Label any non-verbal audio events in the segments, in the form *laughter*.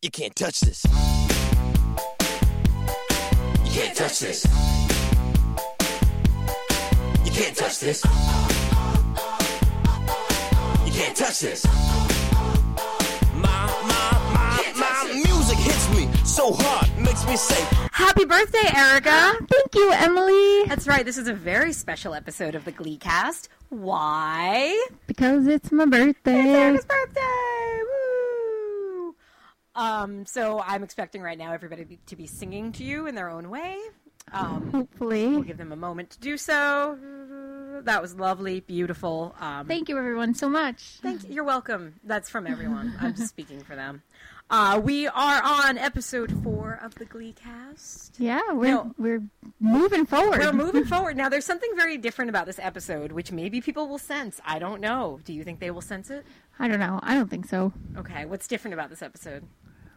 You can't touch this. You can't touch this. You can't touch this. You can't touch this. My, my, my, my music hits me so hard, makes me say, Happy birthday, Erica! Thank you, Emily. That's right. This is a very special episode of the Glee Cast. Why? Because it's my birthday. It's Erica's birthday! Um, so I'm expecting right now everybody be- to be singing to you in their own way. Um, Hopefully. we'll give them a moment to do so. That was lovely, beautiful. Um, Thank you, everyone, so much. Thank you. You're welcome. That's from everyone. *laughs* I'm just speaking for them. Uh, we are on episode four of the Glee cast. Yeah, we're No. we're moving forward. We're moving *laughs* forward. Now, there's something very different about this episode, which maybe people will sense. I don't know. Do you think they will sense it? I don't know. I don't think so. Okay. What's different about this episode?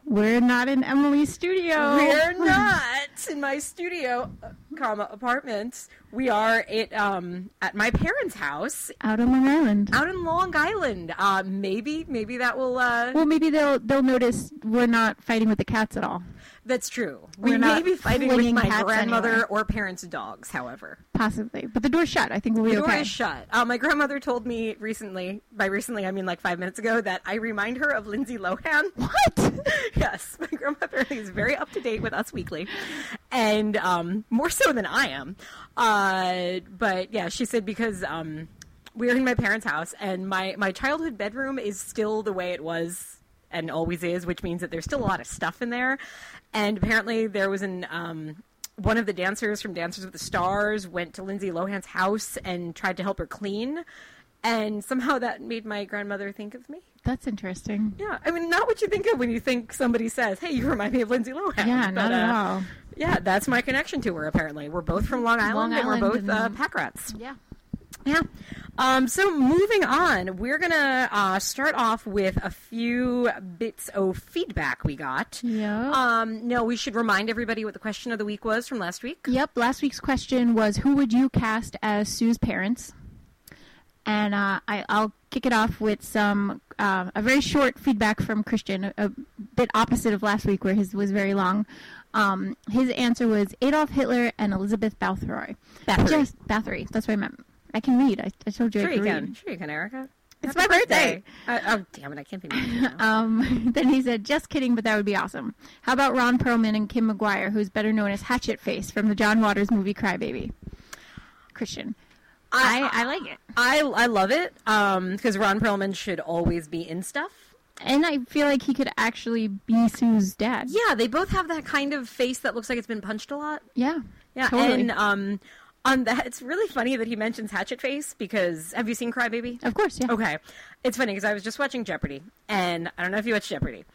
We're not in Emily's studio. We're *laughs* not in my studio, uh, comma apartment. We are at um at my parents' house out on Long Island. out in Long Island. Uh, maybe maybe that will. Uh, Well, maybe they'll they'll notice we're not fighting with the cats at all. That's true. We We're may not be fighting with my grandmother anywhere. or parents' dogs. However, Possibly, but the door's shut. I think we'll be the door okay. is shut. Uh, my grandmother told me recently. By recently, I mean like five minutes ago. That I remind her of Lindsay Lohan. *laughs* What? *laughs* yes, my grandmother *laughs* is very up to date with Us Weekly, and um, more so than I am. Uh, but yeah, she said because um, we're in my parents' house, and my my childhood bedroom is still the way it was and always is, which means that there's still a lot of stuff in there. And apparently, there was an um, one of the dancers from Dancers with the Stars went to Lindsay Lohan's house and tried to help her clean. And somehow that made my grandmother think of me. That's interesting. Yeah, I mean, not what you think of when you think somebody says, "Hey, you remind me of Lindsay Lohan." Yeah, But, not at uh, all. Yeah, that's my connection to her. Apparently, we're both from Long Island, Long and we're Island both uh, pack rats. Yeah. Yeah. Um, so moving on, we're gonna uh, start off with a few bits of feedback we got. Yeah. Um, no, we should remind everybody what the question of the week was from last week. Yep. Last week's question was who would you cast as Sue's parents? And uh, I, I'll kick it off with some uh, a very short feedback from Christian, a, a bit opposite of last week where his was very long. Um, his answer was Adolf Hitler and Elizabeth Bathory. Bathory. Just Bathory. That's what I meant. I can read. I, I told you Sure I you can. read. Sure you can, Erica. It's Happy my birthday. Uh, oh, damn it! I can't be. mean to now. Um, *laughs* then he said, "Just kidding, but that would be awesome." How about Ron Perlman and Kim McGuire, who's better known as Hatchet Face from the John Waters movie Crybaby? Christian, I, I like it, I I love it because Ron Perlman should always be in stuff. and I feel like he could actually be Sue's dad. Yeah, they both have that kind of face that looks like it's been punched a lot. yeah, Yeah, totally. and um, on that, it's really funny that he mentions Hatchet Face because have you seen Crybaby? of course, yeah. Okay, it's funny because I was just watching Jeopardy, and I don't know if you watch Jeopardy.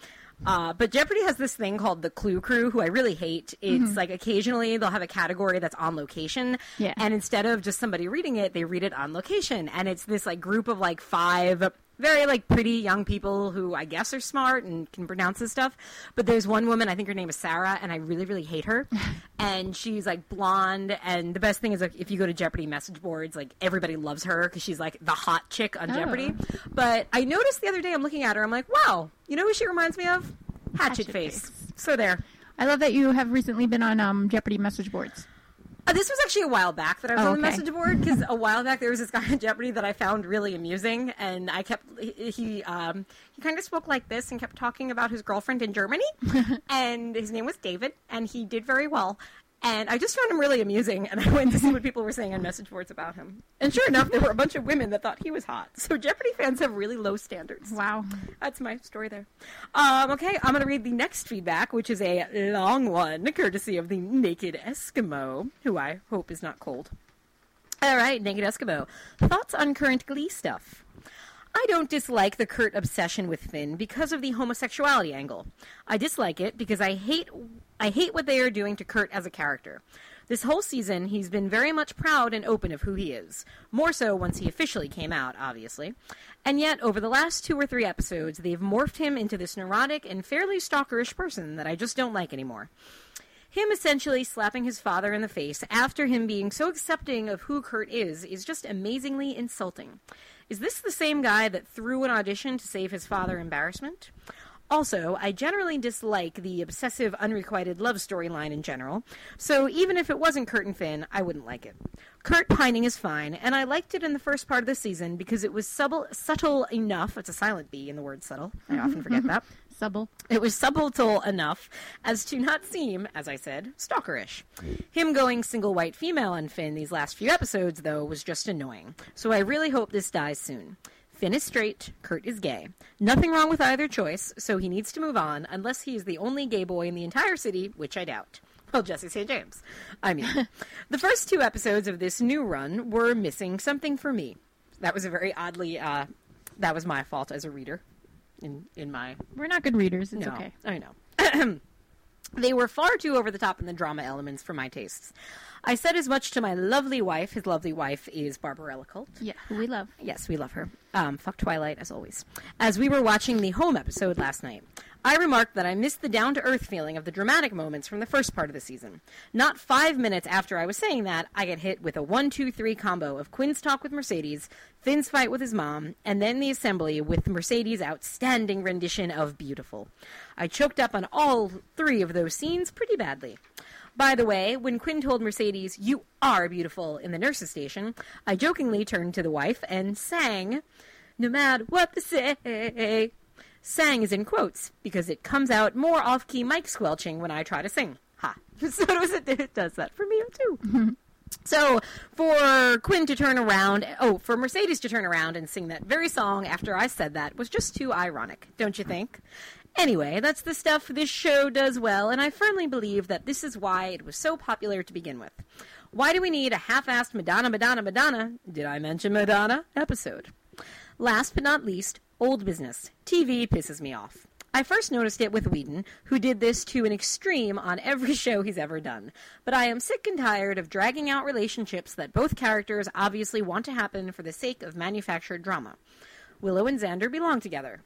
Uh, but Jeopardy has this thing called the Clue Crew, who I really hate. It's like occasionally they'll have a category that's on location, Yeah. and instead of just somebody reading it, they read it on location, and it's this like group of like five very like pretty young people who I guess are smart and can pronounce this stuff. But there's one woman, I think her name is Sarah, and I really really hate her. *laughs* and she's like blonde, and the best thing is like if you go to Jeopardy message boards, like everybody loves her because she's like the hot chick on Oh. Jeopardy. But I noticed the other day, I'm looking at her, I'm like, wow, you know who she reminds me of? Hatchet, Hatchet face. Face. So there. I love that you have recently been on um, Jeopardy message boards. Uh, this was actually a while back that I was Oh, on the okay. message board because a while back there was this guy on Jeopardy that I found really amusing, and I kept he he, um, he kind of spoke like this and kept talking about his girlfriend in Germany, *laughs* and his name was David, and he did very well. And I just found him really amusing, and *laughs* I went to see what people were saying on message boards about him. And sure enough, there were a bunch of women that thought he was hot. So Jeopardy fans have really low standards. Wow. That's my story there. Um, okay, I'm going to read the next feedback, which is a long one, courtesy of the Naked Eskimo, who I hope is not cold. All right, Naked Eskimo. Thoughts on current Glee stuff? I don't dislike the Kurt obsession with Finn because of the homosexuality angle. I dislike it because I hate I hate what they are doing to Kurt as a character. This whole season, he's been very much proud and open of who he is. More so once he officially came out, obviously. And yet, over the last two or three episodes, they've morphed him into this neurotic and fairly stalkerish person that I just don't like anymore. Him essentially slapping his father in the face after him being so accepting of who Kurt is is just amazingly insulting. Is this the same guy that threw an audition to save his father embarrassment? Also, I generally dislike the obsessive, unrequited love storyline in general, so even if it wasn't Kurt and Finn, I wouldn't like it. Kurt pining is fine, and I liked it in the first part of the season because it was subtle, subtle enough. It's a silent B in the word subtle. I *laughs* often forget that. Subtle. It was subtle enough as to not seem, as I said, stalkerish. Him going single white female on Finn these last few episodes, though, was just annoying. So I really hope this dies soon. Finn is straight, Kurt is gay. Nothing wrong with either choice, so he needs to move on, unless he is the only gay boy in the entire city, which I doubt. Well, Jesse St. James. I mean, *laughs* the first two episodes of this new run were missing something for me. That was a very oddly, uh, that was my fault as a reader. In, in my We're not good readers. It's no, okay. I know. *clears throat* they were far too over the top in the drama elements for my tastes. I said as much to my lovely wife. His lovely wife is Barbarella Colt. Yeah, who we love. Yes, we love her. Um, fuck Twilight, as always. As we were watching the home episode last night, I remarked that I missed the down to earth feeling of the dramatic moments from the first part of the season. Not five minutes after I was saying that, I get hit with a one, two, three combo of Quinn's talk with Mercedes, Finn's fight with his mom, and then the assembly with Mercedes' outstanding rendition of Beautiful. I choked up on all three of those scenes pretty badly. By the way, when Quinn told Mercedes, You are beautiful, in the nurse's station, I jokingly turned to the wife and sang, No matter what they say. Sang is in quotes because it comes out more off key mic squelching when I try to sing. Ha. *laughs* So it, *laughs* it does that for me too. *laughs* So for Quinn to turn around, oh, for Mercedes to turn around and sing that very song after I said that was just too ironic, don't you think? Anyway, that's the stuff this show does well, and I firmly believe that this is why it was so popular to begin with. Why do we need a half-assed Madonna, Madonna, Madonna? Did I mention Madonna? Episode. Last but not least, old business. TV pisses me off. I first noticed it with Whedon, who did this to an extreme on every *laughs* show he's ever done. But I am sick and tired of dragging out relationships that both characters obviously want to happen for the sake of manufactured drama. Willow and Xander belong together.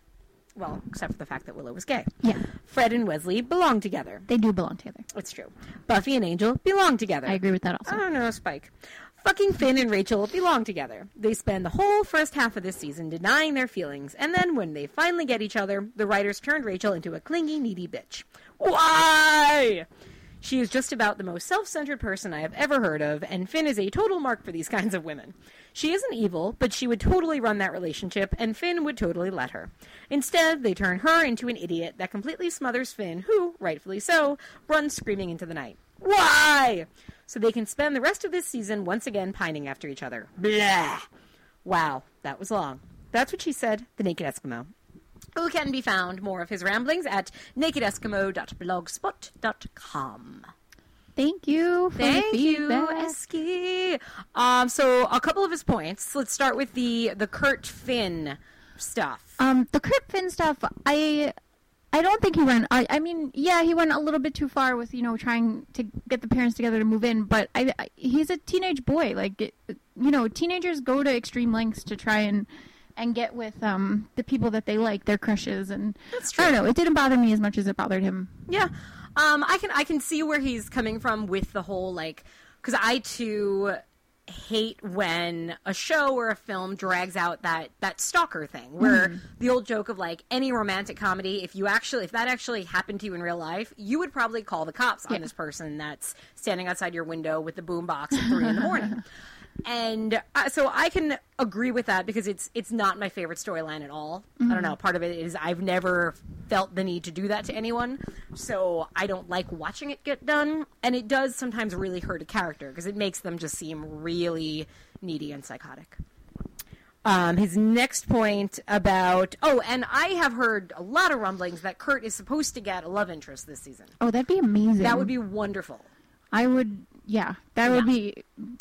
Well, except for the fact that Willow was gay. Yeah. Fred and Wesley belong together. They do belong together. It's true. Buffy and Angel belong together. I agree with that also. Oh, I don't know, Spike. Fucking Finn and Rachel belong together. They spend the whole first half of this season denying their feelings, and then when they finally get each other, the writers turned Rachel into a clingy, needy bitch. Why? She is just about the most self centered person I have ever heard of, and Finn is a total mark for these kinds of women. She isn't evil, but she would totally run that relationship, and Finn would totally let her. Instead, they turn her into an idiot that completely smothers Finn, who, rightfully so, runs screaming into the night. Why? So they can spend the rest of this season once again pining after each other. Blah. Wow, that was long. That's what she said, the Naked Eskimo. Who can be found more of his ramblings at nakedeskimo.blogspot.com. Thank you for Thank the you, feedback. Eski. Um, so a couple of his points. Let's start with the the Kurt Finn stuff. Um, the Kurt Finn stuff, I, I don't think he went. I, I mean, yeah, he went a little bit too far with you know trying to get the parents together to move in. But I, I he's a teenage boy. Like, it, you know, teenagers go to extreme lengths to try and and get with um the people that they like, their crushes, and That's I don't true. know. It didn't bother me as much as it bothered him. Yeah, um, I can I can see where he's coming from with the whole like because I too hate when a show or a film drags out that that stalker thing where mm-hmm. the old joke of like any romantic comedy if you actually if that actually happened to you in real life you would probably call the cops on this person that's standing outside your window with the boombox at three in the morning *laughs* and uh, so I can agree with that because it's it's not my favorite storyline at all. I don't know. Part of it is I've never felt the need to do that to anyone, so I don't like watching it get done. And it does sometimes really hurt a character because it makes them just seem really needy and psychotic. Um, his next point about oh, and I have heard a lot of rumblings that Kurt is supposed to get a love interest this season. Oh, that'd be amazing. That would be wonderful. I would. Yeah, that would Yeah. be.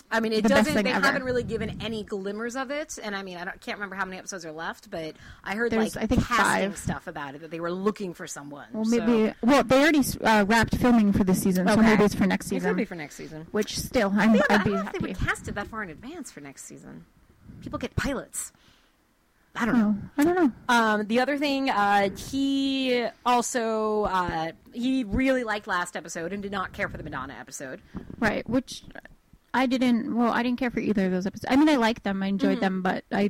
I mean, it the doesn't. They ever. haven't really given any glimmers of it, and I mean, I don't, can't remember how many episodes are left, but I heard There's, like I think, casting five. stuff about it that they were looking for someone. Well, so- maybe. Well, they already uh, wrapped filming for this season, so maybe it's for next It season. could be for next season. Which still, I'm, Yeah, I'd I be don't know if they would cast it that far in advance for next season. People get pilots. I don't know. Oh, I don't know. Um, the other thing, uh, he also uh, he really liked last episode and did not care for the Madonna episode. Right, which I didn't. Well, I didn't care for either of those episodes. I mean, I liked them, I enjoyed Mm-hmm. them, but I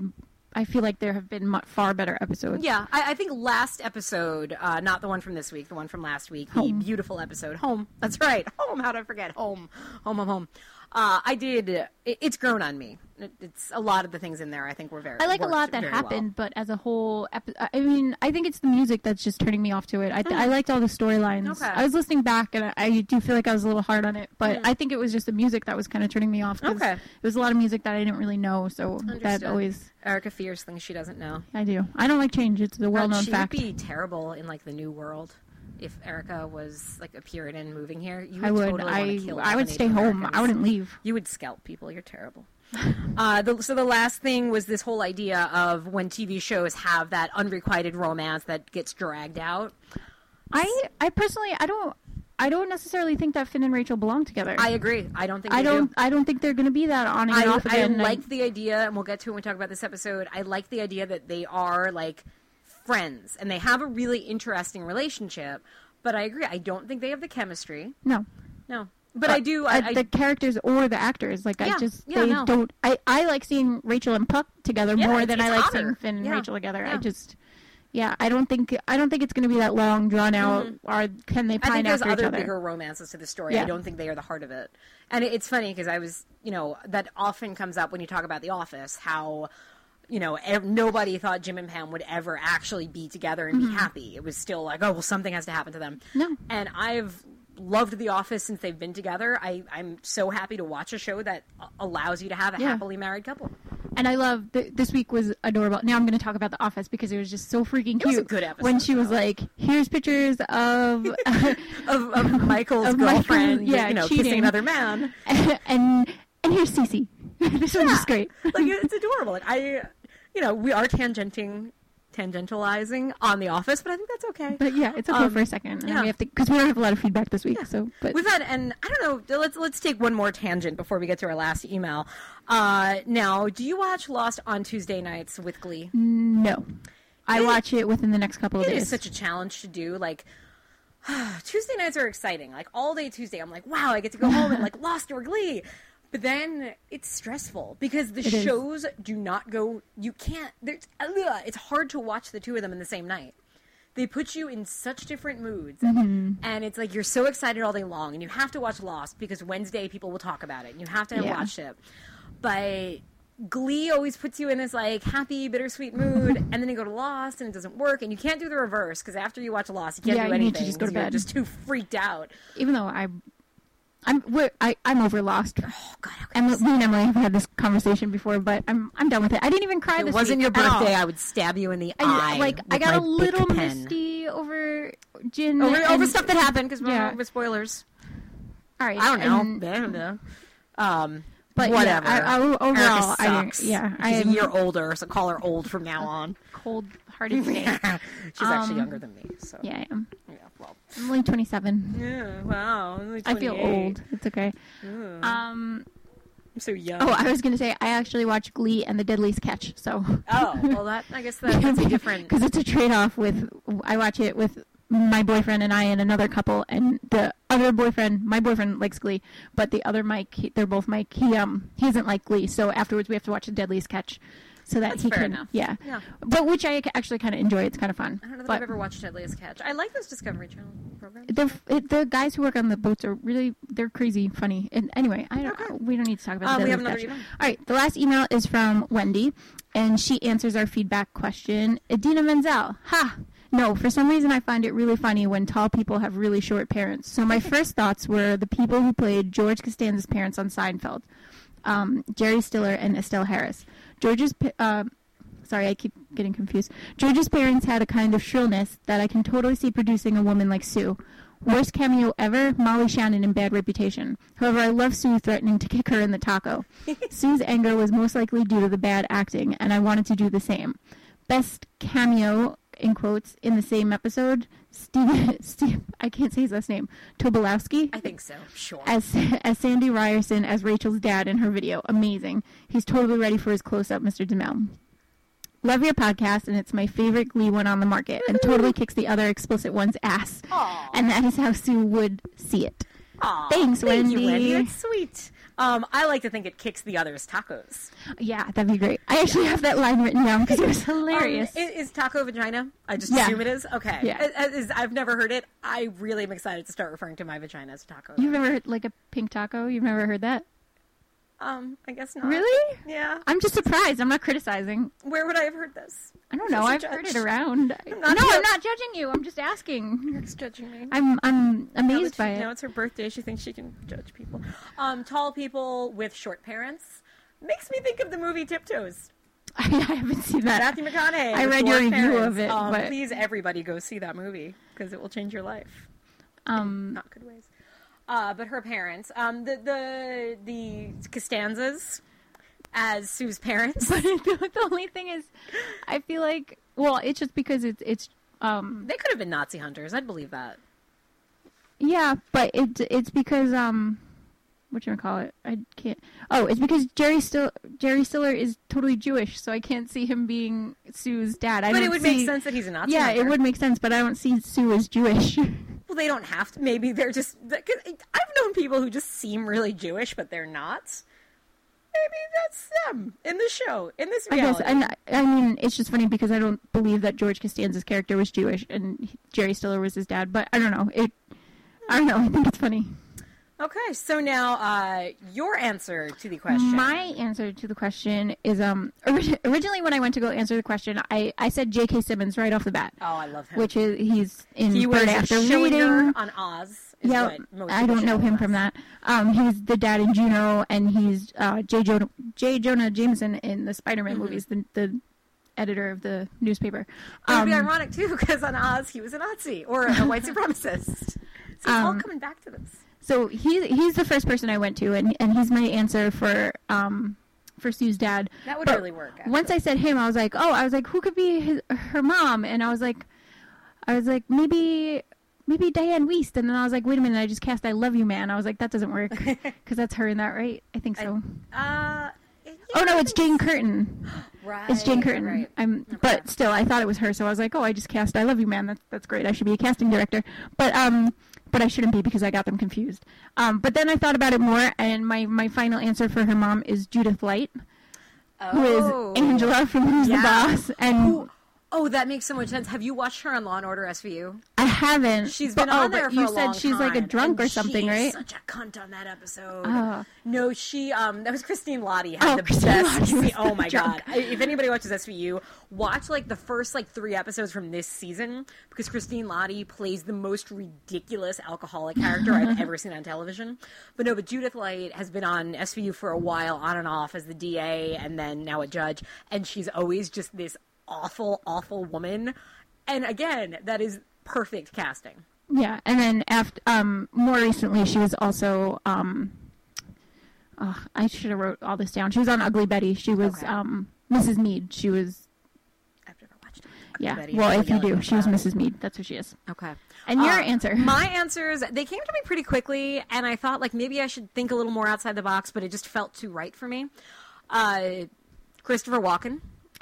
I feel like there have been far better episodes. Yeah, I, I think last episode, uh, not the one from this week, the one from last week, the beautiful episode, Home. That's right, *laughs* Home. How did I forget Home? Home, home, home. Uh, I did. It, it's grown on me. It, it's a lot of the things in there. I think were very. I like a lot that very well. happened, but as a whole, I mean, I think it's the music that's just turning me off to it. I, I liked all the storylines. Hmm. Okay. Hmm. I was listening back, and I, I do feel like I was a little hard on it, but I think it was just the music that was kind of turning me off. Okay. It was a lot of music that I didn't really know, so Understood. that always Erica fears things she doesn't know. I do. I don't like change. It's a well-known she fact. would be terrible in like the new world. If Erica was like a Puritan moving here, you would I would. totally I kill I would stay Native home. I wouldn't leave. You would scalp people. You're terrible. *laughs* uh, the, so the last thing was this whole idea of when TV shows have that unrequited romance that gets dragged out. I I personally I don't I don't necessarily think that Finn and Rachel belong together. I agree. I don't think I don't Do. I don't think they're going to be that on and I, off I again. like the idea, and we'll get to it when we talk about this episode. I like the idea that they are like friends and they have a really interesting relationship. But I agree. I don't think they have the chemistry. no. No, but I do. I, Uh, I, the characters or the actors. Like Yeah, I just yeah, they no. don't. I I like seeing Rachel and Puck together Yeah, more than I like hotter. seeing Finn and Yeah, Rachel together. I just. Yeah, I don't think I don't think it's going to be that long drawn out. Or can they Mm-hmm. I pine think there's other other? bigger romances to the story. I don't think they are the heart of it. And it- it's funny because I was, you know, that often comes up when you talk about The Office, how, you know, ev- nobody thought Jim and Pam would ever actually be together and be happy. It was still like, oh, well, something has to happen to them. Mm-hmm. No. And I've loved The Office since they've been together. I, I'm so happy to watch a show that allows you to have a Yeah. happily married couple. And I love th- this week was adorable. Now I'm going to talk about The Office because it was just so freaking cute. was a good episode, when she was like, "Here's pictures of." *laughs* Of, of *laughs* Michael's Of girlfriend, yeah, you know, cheating. kissing another man. *laughs* and and here's Cece. this one's just great. like it's adorable. Like I, you know, we are tangenting, tangentializing on The Office, but I think that's okay. But yeah, it's okay Um, for a second. And yeah. we have to because we don't have a lot of feedback this week. So, but We've had, and I don't know. Let's let's take one more tangent before we get to our last email. Uh, now, do you watch Lost on Tuesday nights with Glee? no, I It- watch it within the next couple of It days. it's such a challenge to do. Like *sighs* Tuesday nights are exciting. Like all day Tuesday, I'm like, wow, I get to go home and like *laughs* Lost or Glee. But then it's stressful because the It is. shows do not go. You can't. Ugh, it's hard to watch the two of them in the same night. They put you in such different moods, Mm-hmm. and it's like you're so excited all day long, and you have to watch Lost because Wednesday people will talk about it, and you have to have Yeah. watched it. But Glee always puts you in this like happy, bittersweet mood, *laughs* and then you go to Lost and it doesn't work, and you can't do the reverse because after you watch Lost, you can't Yeah, do you anything. need to just go to 'cause you're bed. just too freaked out. Even though I, I'm we're, I I'm over Lost. Oh God, And me and Emily have had this conversation before, but I'm I'm done with it. I didn't even cry If it this wasn't your birthday, I would stab you in the I, eye. like I got a little pen. misty over Jin. over, over stuff that happened because Yeah. with spoilers. All right, I don't know. and- I don't know. Um, But yeah, whatever. I- I- overall, I yeah, I she's am- a year older, so call her old from now on. cold-hearted for me. *laughs* she's actually Um, younger than me. So yeah, I am. I'm only 27. yeah, wow. I feel old. It's okay. Ugh, Um. I'm so young. Oh, I was gonna say I actually watch Glee and The Deadliest Catch. So. Oh, well, that I guess that, *laughs* that's a different. because it's a trade-off with I watch it with my boyfriend and I and another couple and the other boyfriend my boyfriend likes Glee but the other Mike he, they're both Mike he um he doesn't like Glee so afterwards we have to watch the Deadliest Catch so that That's he fair can enough. yeah Yeah. but which I actually kind of enjoy it's kind of fun I don't know but I've ever watched Deadliest Catch. I like those Discovery Channel programs. the it, the guys who work on the boats are really they're crazy funny and anyway I don't Okay. we don't need to talk about the we have another Catch. email. All right, the last email is from Wendy, and she answers our feedback question. Idina Menzel. Ha! No, for some reason I find it really funny when tall people have really short parents. So my *laughs* first thoughts were the people who played George Costanza's parents on Seinfeld, um, Jerry Stiller and Estelle Harris. George's, uh, sorry, I keep getting confused. George's parents had a kind of shrillness that I can totally see producing a woman like Sue. Worst cameo ever, Molly Shannon in Bad Reputation. However, I love Sue threatening to kick her in the taco. *laughs* Sue's anger was most likely due to the bad acting, and I wanted to do the same. Best cameo, in quotes, in the same episode, Steve, *laughs* Steve I can't say his last name, Tobolowski I think so. Sure. as as Sandy Ryerson as Rachel's dad in her video. Amazing. He's totally ready for his close up, Mr. DeMille. Love your podcast, and it's my favorite Glee one on the market, and totally kicks the other explicit one's ass. Aw. And that is how Sue would see it. Aw, Thanks, thank you, Wendy. Wendy. That's sweet. Um, I like to think it kicks the other's tacos. Yeah, that'd be great. I actually have that line written down because it was *laughs* Um, hilarious. i- is, taco vagina? I just Yeah. assume it is. Okay. Yeah. As- I've never heard it. I really am excited to start referring to my vagina as taco. You've never heard like a pink taco? You've never heard that? Um, I guess not. Really? Yeah. I'm just surprised. I'm not criticizing. Where would I have heard this? I don't know. I've heard it around. I'm no, I'm not judging you. I'm just asking. You're just judging me. I'm I'm amazed by she- it. Now it's her birthday. She thinks she can judge people. Um, tall people with short parents makes me think of the movie Tiptoes. *laughs* I haven't seen that. Matthew McConaughey. I read your review parents. of it, Um, but- please, everybody, go see that movie because it will change your life. Um, Not good ways. Uh, but her parents, um, the the the Costanzas, as Sue's parents, *laughs* but the, only thing is, I feel like well, it's just because it's it's um they could have been Nazi hunters. I'd believe that. yeah, but it's it's because um what you call it? I can't. Oh, it's because Jerry still Jerry Stiller is totally Jewish, so I can't see him being Sue's dad. I But it would see, make sense that he's a Nazi. Yeah, hunter. it would make sense, but I don't see Sue as Jewish. *laughs* Well, they don't have to. Maybe they're just. Cause I've known people who just seem really Jewish, but they're not. Maybe that's them in the show, in this I guess, reality. and I- I mean, it's just funny because I don't believe that George Costanza's character was Jewish and Jerry Stiller was his dad. But I don't know. It, I don't know. I think it's funny. Okay, so now uh, your answer to the question. My answer to the question is um orig- originally when I went to go answer the question, I I said J.K. Simmons right off the bat, Oh, I love him. which is he's in he Burn After Reading. on Oz. Yeah, I don't know him from that. Um, he's the dad in Juno, and he's uh, J. Jonah, J. Jonah Jameson in the Spider-Man Mm-hmm. movies, the the editor of the newspaper. It would be Um, ironic too, because on Oz he was a Nazi or a white *laughs* supremacist. So it's all Um, coming back to this. So he he's the first person I went to, and and he's my answer for um for Sue's dad. That would but really work. Actually. Once I said him, I was like, oh, I was like, who could be his, her mom? And I was like, I was like, maybe maybe Dianne Wiest. And then I was like, wait a minute, I just cast I Love You Man. I was like, that doesn't work *laughs* because that's her in that, right? I think so. Uh, oh no, it's Jane Curtin. *gasps* Right, It's Jane Curtin. Right. I'm, but still, I thought it was her, so I was like, "Oh, I just cast I Love You Man. That's that's great. I should be a casting director." But um, but I shouldn't be because I got them confused. Um, but then I thought about it more, and my my final answer for her mom is Judith Light, who is Oh. Angela from Who's Yeah. the Boss, and Who- Oh, that makes so much sense. Have you watched her on Law and Order SVU? I haven't. She's been oh, on there but for you a said long she's like a drunk or something, right? Such a cunt on that episode. Oh. No, she um that was Christine Lahti had Oh, the Christine best. Oh my drunk. god! I- If anybody watches SVU, watch like the first like three episodes from this season because Christine Lahti plays the most ridiculous alcoholic character I've *laughs* ever seen on television. But no, but Judith Light has been on SVU for a while, on and off as the DA, and then now a judge, and she's always just this awful, awful woman. And again, that is perfect casting. Yeah, and then after um more recently, she was also um. Oh, I should have wrote all this down. She was on Ugly Betty. She was Okay. um Mrs. Meade. She was I've never watched it. yeah. Betty, well, if you do, she was. Mrs. Meade. That's who she is. Okay. And your Uh, answer? *laughs* My answers, they came to me pretty quickly, and I thought, like, maybe I should think a little more outside the box, but it just felt too right for me. Uh, Christopher Walken. *laughs*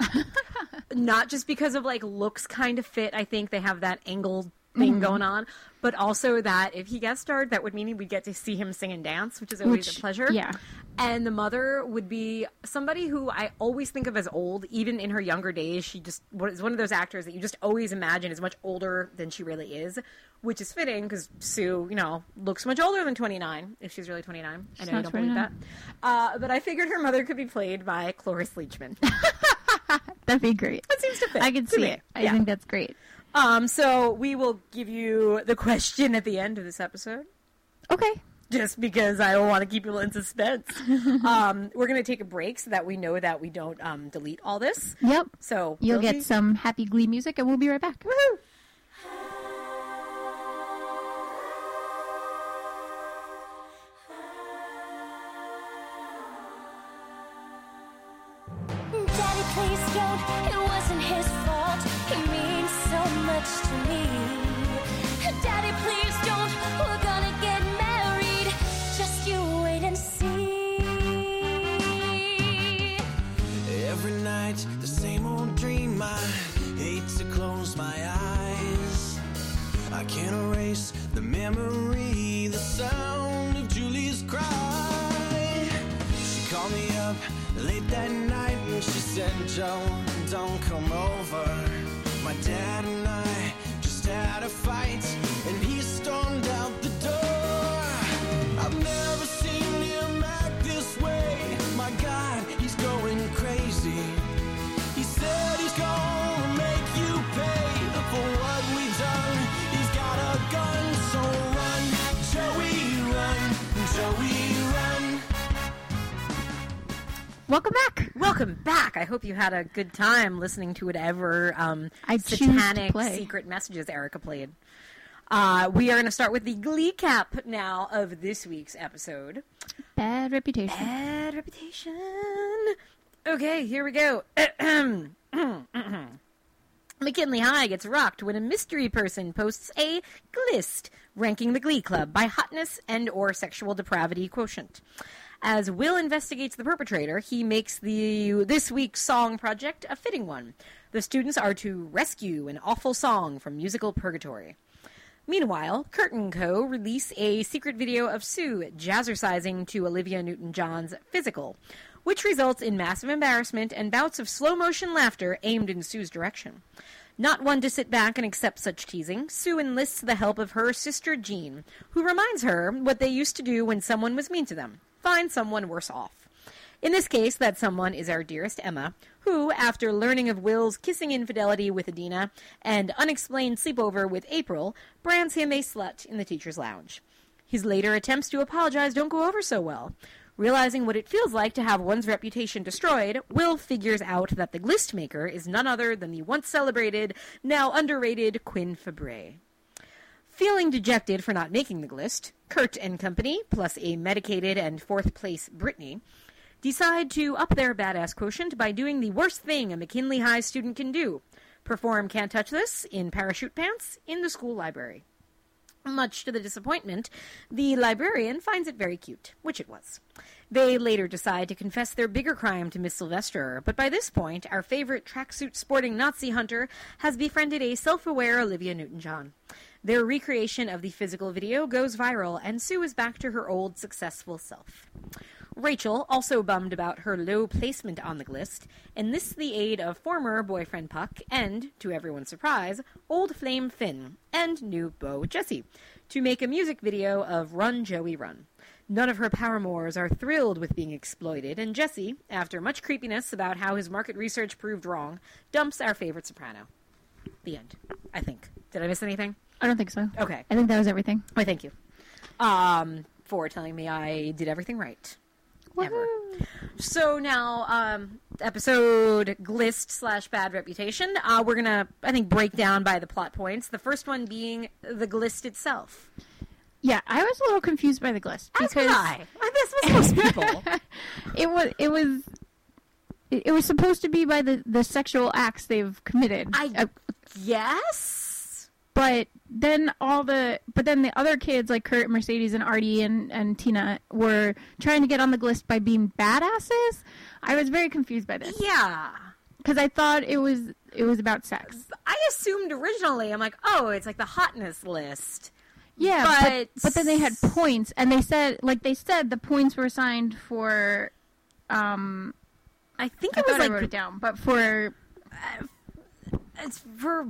Not just because of, like, looks kind of fit. I think they have that angled thing Mm-hmm. going on, but also that if he guest starred, that would mean we'd get to see him sing and dance, which is always Which- a pleasure. yeah. And the mother would be somebody who I always think of as old, even in her younger days. She just was one of those actors that you just always imagine is much older than she really is, which is fitting because Sue, you know, looks much older than 29, if she's really 29. I know you don't believe that. Uh, but I figured her mother could be played by Cloris Leachman. *laughs* That'd be great. that seems to fit. I can see me. it. I Yeah. think that's great. Um, so we will give you the question at the end of this episode. Okay. just because I don't want to keep people in suspense. *laughs* um, we're going to take a break so that we know that we don't um, delete all this. Yep. So You'll we'll get be- some happy Glee music, and we'll be right back. Woohoo! memory the sound of Julie's cry. She called me up late that night and she said, Joe. Welcome back. Welcome back. I hope you had a good time listening to whatever um, I satanic secret messages Erica played. Uh, we are going to start with the glee cap now of this week's episode. Bad reputation. Bad reputation. Okay, here we go. *clears throat* McKinley High gets rocked when a mystery person posts a glist ranking the Glee Club by hotness and or sexual depravity quotient. As Will investigates the perpetrator, he makes the this week's song project a fitting one. The students are to rescue an awful song from musical purgatory. Meanwhile, Kurt and Co. release a secret video of Sue jazzercising to Olivia Newton John's physical, which results in massive embarrassment and bouts of slow motion laughter aimed in Sue's direction. Not one to sit back and accept such teasing, Sue enlists the help of her sister Jean, who reminds her what they used to do when someone was mean to them find someone worse off. In this case, that someone is our dearest Emma, who, after learning of Will's kissing infidelity with Idina and unexplained sleepover with April, brands him a slut in the teacher's lounge. His later attempts to apologize don't go over so well. Realizing what it feels like to have one's reputation destroyed, Will figures out that the glist maker is none other than the once celebrated, now underrated Quinn Fabray. Feeling dejected for not making the list, Kurt and company, plus a medicated and fourth place Brittany, decide to up their badass quotient by doing the worst thing a McKinley High student can do perform Can't Touch This in parachute pants in the school library. Much to the disappointment, the librarian finds it very cute, which it was. They later decide to confess their bigger crime to Miss Sylvester, but by this point, our favorite tracksuit sporting Nazi hunter has befriended a self aware Olivia Newton John. Their recreation of the physical video goes viral, and Sue is back to her old successful self. Rachel, also bummed about her low placement on the list, enlists the aid of former boyfriend Puck and, to everyone's surprise, old flame Finn and new beau Jesse to make a music video of Run Joey Run. None of her paramours are thrilled with being exploited, and Jesse, after much creepiness about how his market research proved wrong, dumps our favorite soprano. The end. I think. Did I miss anything? I don't think so. Okay. I think that was everything. Why, thank you. Um, for telling me I did everything right. Ever. So now, um, episode glist slash bad reputation. Uh, we're gonna, I think, break down by the plot points. The first one being the glist itself. Yeah, I was a little confused by the glist As because was. I this was most people. *laughs* it was it was it, it was supposed to be by the the sexual acts they've committed. I Uh, yes. But then all the but then the other kids like Kurt, Mercedes, and Artie and and Tina were trying to get on the list by being badasses. I was very confused by this Yeah. because I thought it was it was about sex. I assumed originally. I'm like, oh, it's like the hotness list. Yeah, but, But- but then they had points, and they said like they said the points were assigned for. Um, I think I it was thought I wrote it down, but for it's for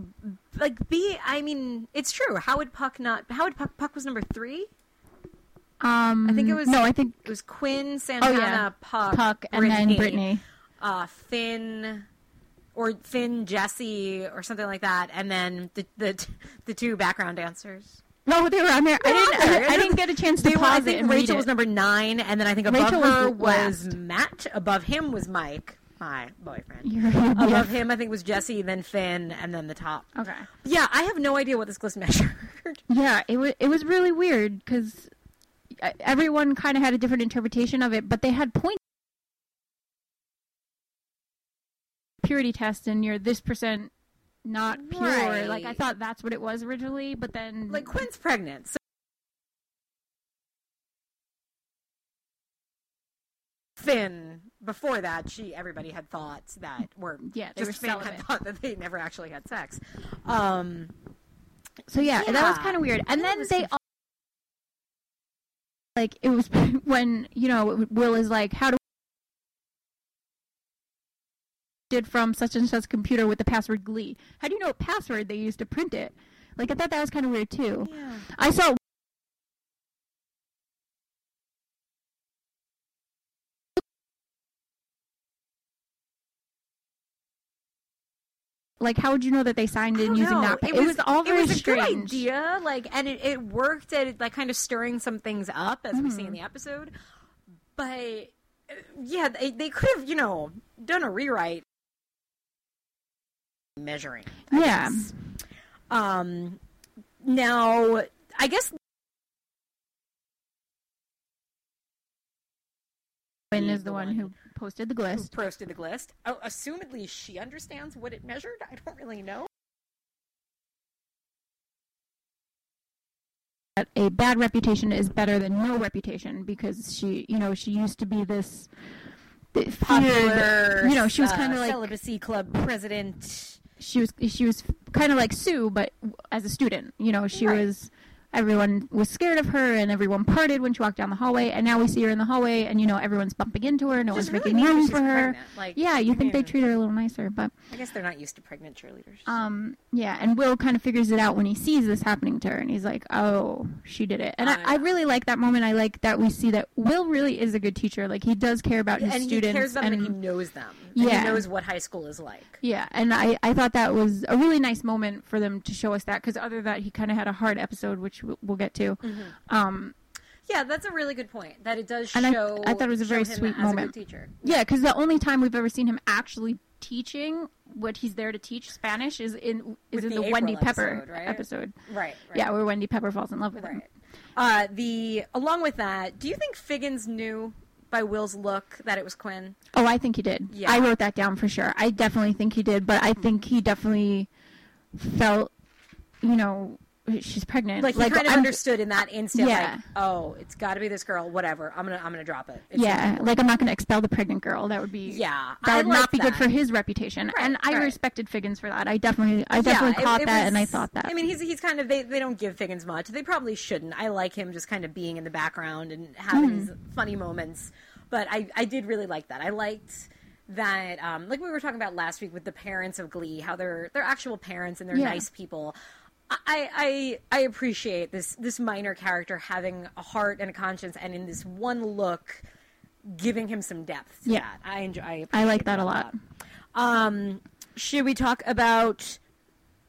like B. I mean, it's true. How would Puck not? How would Puck? Puck was number three. um, I think it was- no, I think It was Quinn, Santana, yeah. Puck, Puck and then Brittany. uh, Finn, or Finn, Jesse, or something like that, and then the the the two background dancers. No, they were on there. I didn't. there. I, didn't get a chance to They were, I pause it think Rachel was number nine, and then I think above Rachel was her the was. Matt. Above him was Mike, my boyfriend. *laughs* Above him, I think was Jesse, then Finn, and then the top. Okay. Yeah, I have no idea what this list *laughs* measured. Yeah, it was. It was really weird because everyone kind of had a different interpretation of it, but they had points. Purity test, and you're this percent not pure. Right. Like I thought that's what it was originally, but then like Quinn's pregnant, so Finn. Before that, she everybody had thoughts that were Yeah, they just were Finn had *laughs* thought that they never actually had sex. Um, So yeah, that was kind of weird. And then they all, like it was *laughs* when you know Will is like, how do did from such and such computer with the password Glee. How do you know what password they used to print it? Like I thought that was kind of weird too. Yeah. I saw like how would you know that they signed in using know. that? It, It was, all very it was a strange. good idea, like, and it, it worked at like kind of stirring some things up as we see Mm-hmm. in the episode. But uh, yeah, they, they could have, you know, done a rewrite measuring. I Yeah. guess. Um. Now, I guess He's is the one who posted the who posted the glist. Oh, assumedly, she understands what it measured. I don't really know. a bad reputation is better than no reputation because she, you know, she used to be this Popular, you know, she was uh, kind of like celibacy club president. she was she was kind of like Sue, but as a student, you know, she Right. was. Everyone was scared of her, and everyone parted when she walked down the hallway. And now we see her in the hallway, and you know everyone's bumping into her. No Which one's really making room for her. Like, yeah, you think they treat her a little nicer, but I guess they're not used to pregnant cheerleaders. um, yeah. And Will kind of figures it out when he sees this happening to her, and he's like, "Oh, she did it." And I I, I really like that moment. I like that we see that Will really is a good teacher. Like he does care about his and students, he cares about them and and he knows them. Yeah. he knows what high school is like. Yeah, and I, I thought that was a really nice moment for them to show us that because other than that he kind of had a hard episode, which we'll, we'll get to. Um, Yeah, that's a really good point. That it does And I- show. I thought it was a very sweet moment. Teacher. yeah, because the only time we've ever seen him actually teaching what he's there to teach Spanish is in is With in the the, Wendy Pepper episode, right? episode. Right. right. Yeah, where Wendy Pepper falls in love with him. Uh, the along with that, do you think Figgins knew by Will's look that it was Quinn? Oh, I think he did. Yeah. I wrote that down for sure. I definitely think he did, but I think he definitely felt, you know, she's pregnant. Like he kind of I'm- understood in that instant. Yeah. Like, oh, it's got to be this girl. Whatever. I'm gonna I'm gonna drop it. It's Yeah, like I'm not going to expel the pregnant girl. That would be Yeah, That I would like not be good for his reputation. Right, and I right. respected Figgins for that. I definitely, I definitely Yeah, caught it that, and I thought that. I mean, he's he's kind of they, they don't give Figgins much. They probably shouldn't. I like him just kind of being in the background and having Mm-hmm. his funny moments. But I I did really like that. I liked that um, like we were talking about last week with the parents of Glee, how they're they're actual parents and they're Yeah. nice people. I, I I appreciate this this minor character having a heart and a conscience, and in this one look, giving him some depth. To Yeah. that. I enjoy. I, I like appreciate that a lot. Um, should we talk about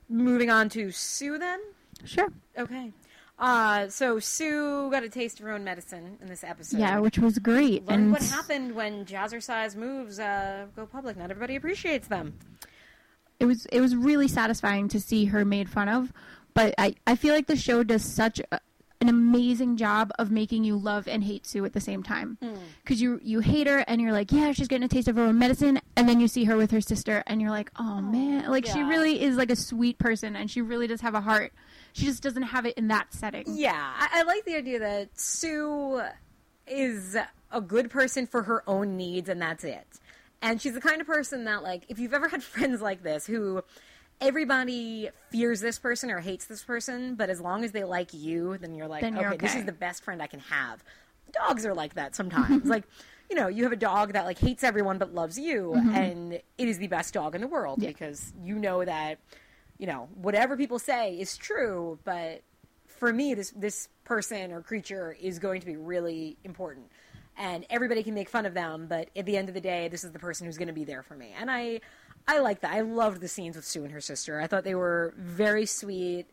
moving on to Sue then? Sure. Okay. Uh, so Sue got a taste of her own medicine in this episode. Yeah, which was great. Learned and what happened when jazzercise moves uh, go public. Not everybody appreciates them. It was it was really satisfying to see her made fun of. But I, I feel like the show does such a, an amazing job of making you love and hate Sue at the same time. Hmm. Because you you hate her and you're like, yeah, she's getting a taste of her own medicine, and then you see her with her sister and you're like, oh man, like she really is like a sweet person and she really does have a heart. She just doesn't have it in that setting. Yeah, I, I like the idea that Sue is a good person for her own needs, and that's it. And she's the kind of person that, like, if you've ever had *laughs* friends like this who everybody fears this person or hates this person, but as long as they like you, then you're like, Then you're okay, this is the best friend I can have. Dogs are like that sometimes. *laughs* like, you know, you have a dog that like hates everyone but loves you, and it is the best dog in the world Mm-hmm. Yeah. because you know that, you know, whatever people say is true, but for me, this this person or creature is going to be really important, and everybody can make fun of them, but at the end of the day, this is the person who's going to be there for me, and I I like that. I loved the scenes with Sue and her sister. I thought they were very sweet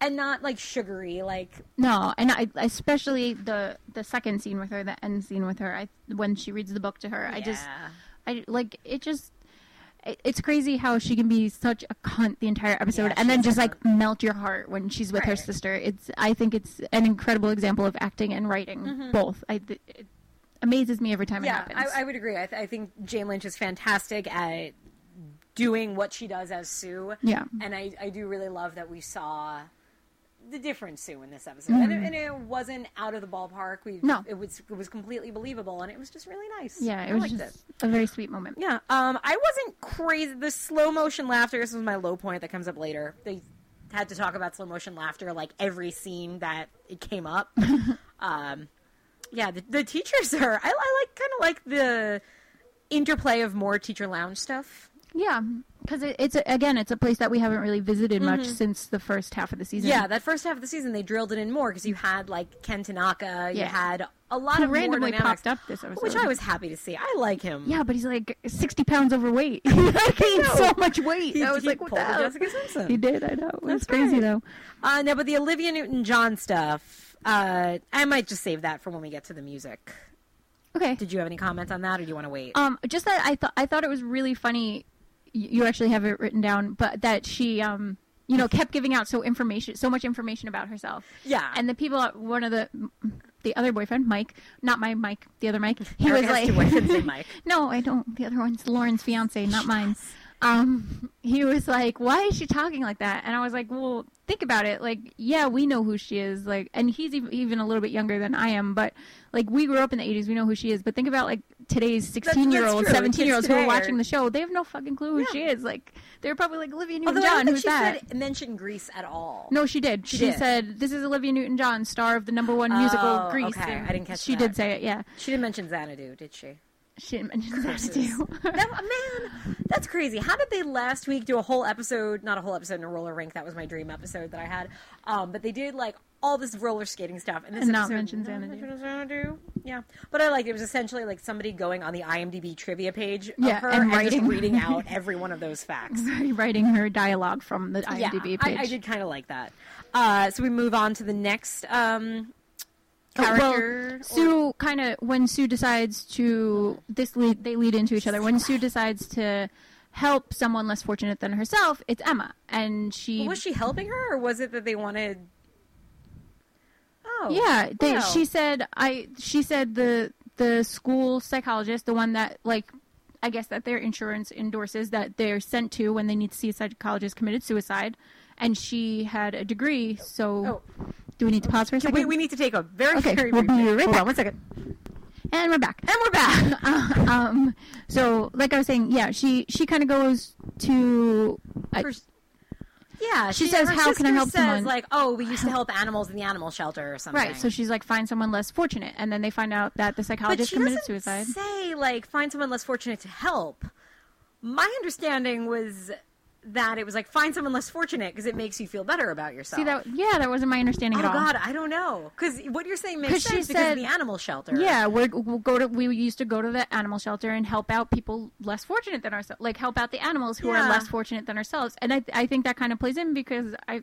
and not like sugary, like No, and I especially the the second scene with her, the end scene with her, I when she reads the book to her, yeah. I just I like it just it- it's crazy how she can be such a cunt the entire episode Yeah, and then just like melt your heart when she's with her sister. It's I think it's an incredible example of acting and writing mm-hmm. both. I th- it amazes me every time it yeah, happens. I, I would agree. I, th- I think Jane Lynch is fantastic at doing what she does as Sue. Yeah. and I, I do really love that we saw the different Sue in this episode, and, it, and it wasn't out of the ballpark. We Mm-hmm. No. it was it was completely believable, and it was just really nice. yeah, it I was just it. a very sweet moment. Yeah, um, I wasn't crazy. The slow motion laughter. This was my low point that comes up later. They had to talk about slow motion laughter like every scene that it came up. *laughs* um, yeah, the, the teachers are. I, I like kind of like the interplay of more teacher lounge stuff. Yeah, because it, it's a, again, it's a place that we haven't really visited much since the first half of the season. Mm-hmm. Yeah, that first half of the season they drilled it in more because you had like Ken Tanaka, you Yeah. had a lot Who of randomly popped up this episode. which I was happy to see. I like him. Yeah, but he's like sixty pounds overweight. *laughs* he gained so much weight. He- I was like, what the hell? Jessica Simpson. He did. I know. It That's crazy right. though. Uh, no, but the Olivia Newton-John stuff, uh, I might just save that for when we get to the music. Okay. Did you have any comments on that, or do you want to wait? Um, just that I thought I thought it was really funny. You actually have it written down, but that she, um, you know, kept giving out so information, so much information about herself. Yeah. And the people, one of the, the other boyfriend, Mike, not my Mike, the other Mike, he Eric was like, two boyfriends *laughs* Mike. no, I don't. The other one's Lauren's fiance, not mine. Um, he was like, "Why is she talking like that?" And I was like, "Well, think about it. Like, yeah, we know who she is. Like, and he's even, even a little bit younger than I am, but like, we grew up in the '80s. We know who she is. But think about like today's 16 year olds, 17 year olds who are watching the show. They have no fucking clue who Yeah. she is. Like, they're probably like Olivia Newton Although John. Who's she that? said mention Grease at all. No, she did. She She, did. said, "This is Olivia Newton-John, star of the number one musical Oh, Grease." okay. And I didn't catch She that. did say it. Yeah, She didn't mention Xanadu, did she? She didn't mention that Curses. too. *laughs* that, man, that's crazy. How did they last week do a whole episode? Not a whole episode in a roller rink. That was my dream episode that I had. Um, but they did like all this roller skating stuff, and this And not episode- mention Xanadu. Yeah, but I liked it. It was essentially like somebody going on the IMDb trivia page of Yeah, her and and, just writing. reading out *laughs* every one of those facts. *laughs* writing her dialogue from the IMDb yeah, page. I, I did kind of like that. Uh, so we move on to the next um, character. well, Sue kind of when Sue decides to this lead they lead into each other. When Sue decides to help someone less fortunate than herself, it's Emma, and she was she helping her, or was it that they wanted? Oh, yeah they, wow. she said I she said the the school psychologist the one that like I guess that their insurance endorses that they're sent to when they need to see a psychologist committed suicide, and she had a degree. So Oh. Do we need to pause for a second? We, we need to take a very Okay, very we'll be break. right Hold back. on one second. and we're back. And we're back. *laughs* um, so like I was saying, yeah, she she kind of goes to I- Her- yeah, She says, her "How can I help says, someone?" Like, oh, we used to help animals in the animal shelter or something. right. So she's like, find someone less fortunate, and then they find out that the psychologist committed suicide. say like find someone less fortunate to help. My understanding was that it was like find someone less fortunate because it makes you feel better about yourself. See that? Yeah, that wasn't my understanding Oh at all. Oh god, I don't know because what you're saying makes sense because said- of the animal shelter. Yeah, we're, we'll go to. We used to go to the animal shelter and help out people less fortunate than ourselves, like help out the animals who Yeah. are less fortunate than ourselves. And I, I think that kind of plays in because I,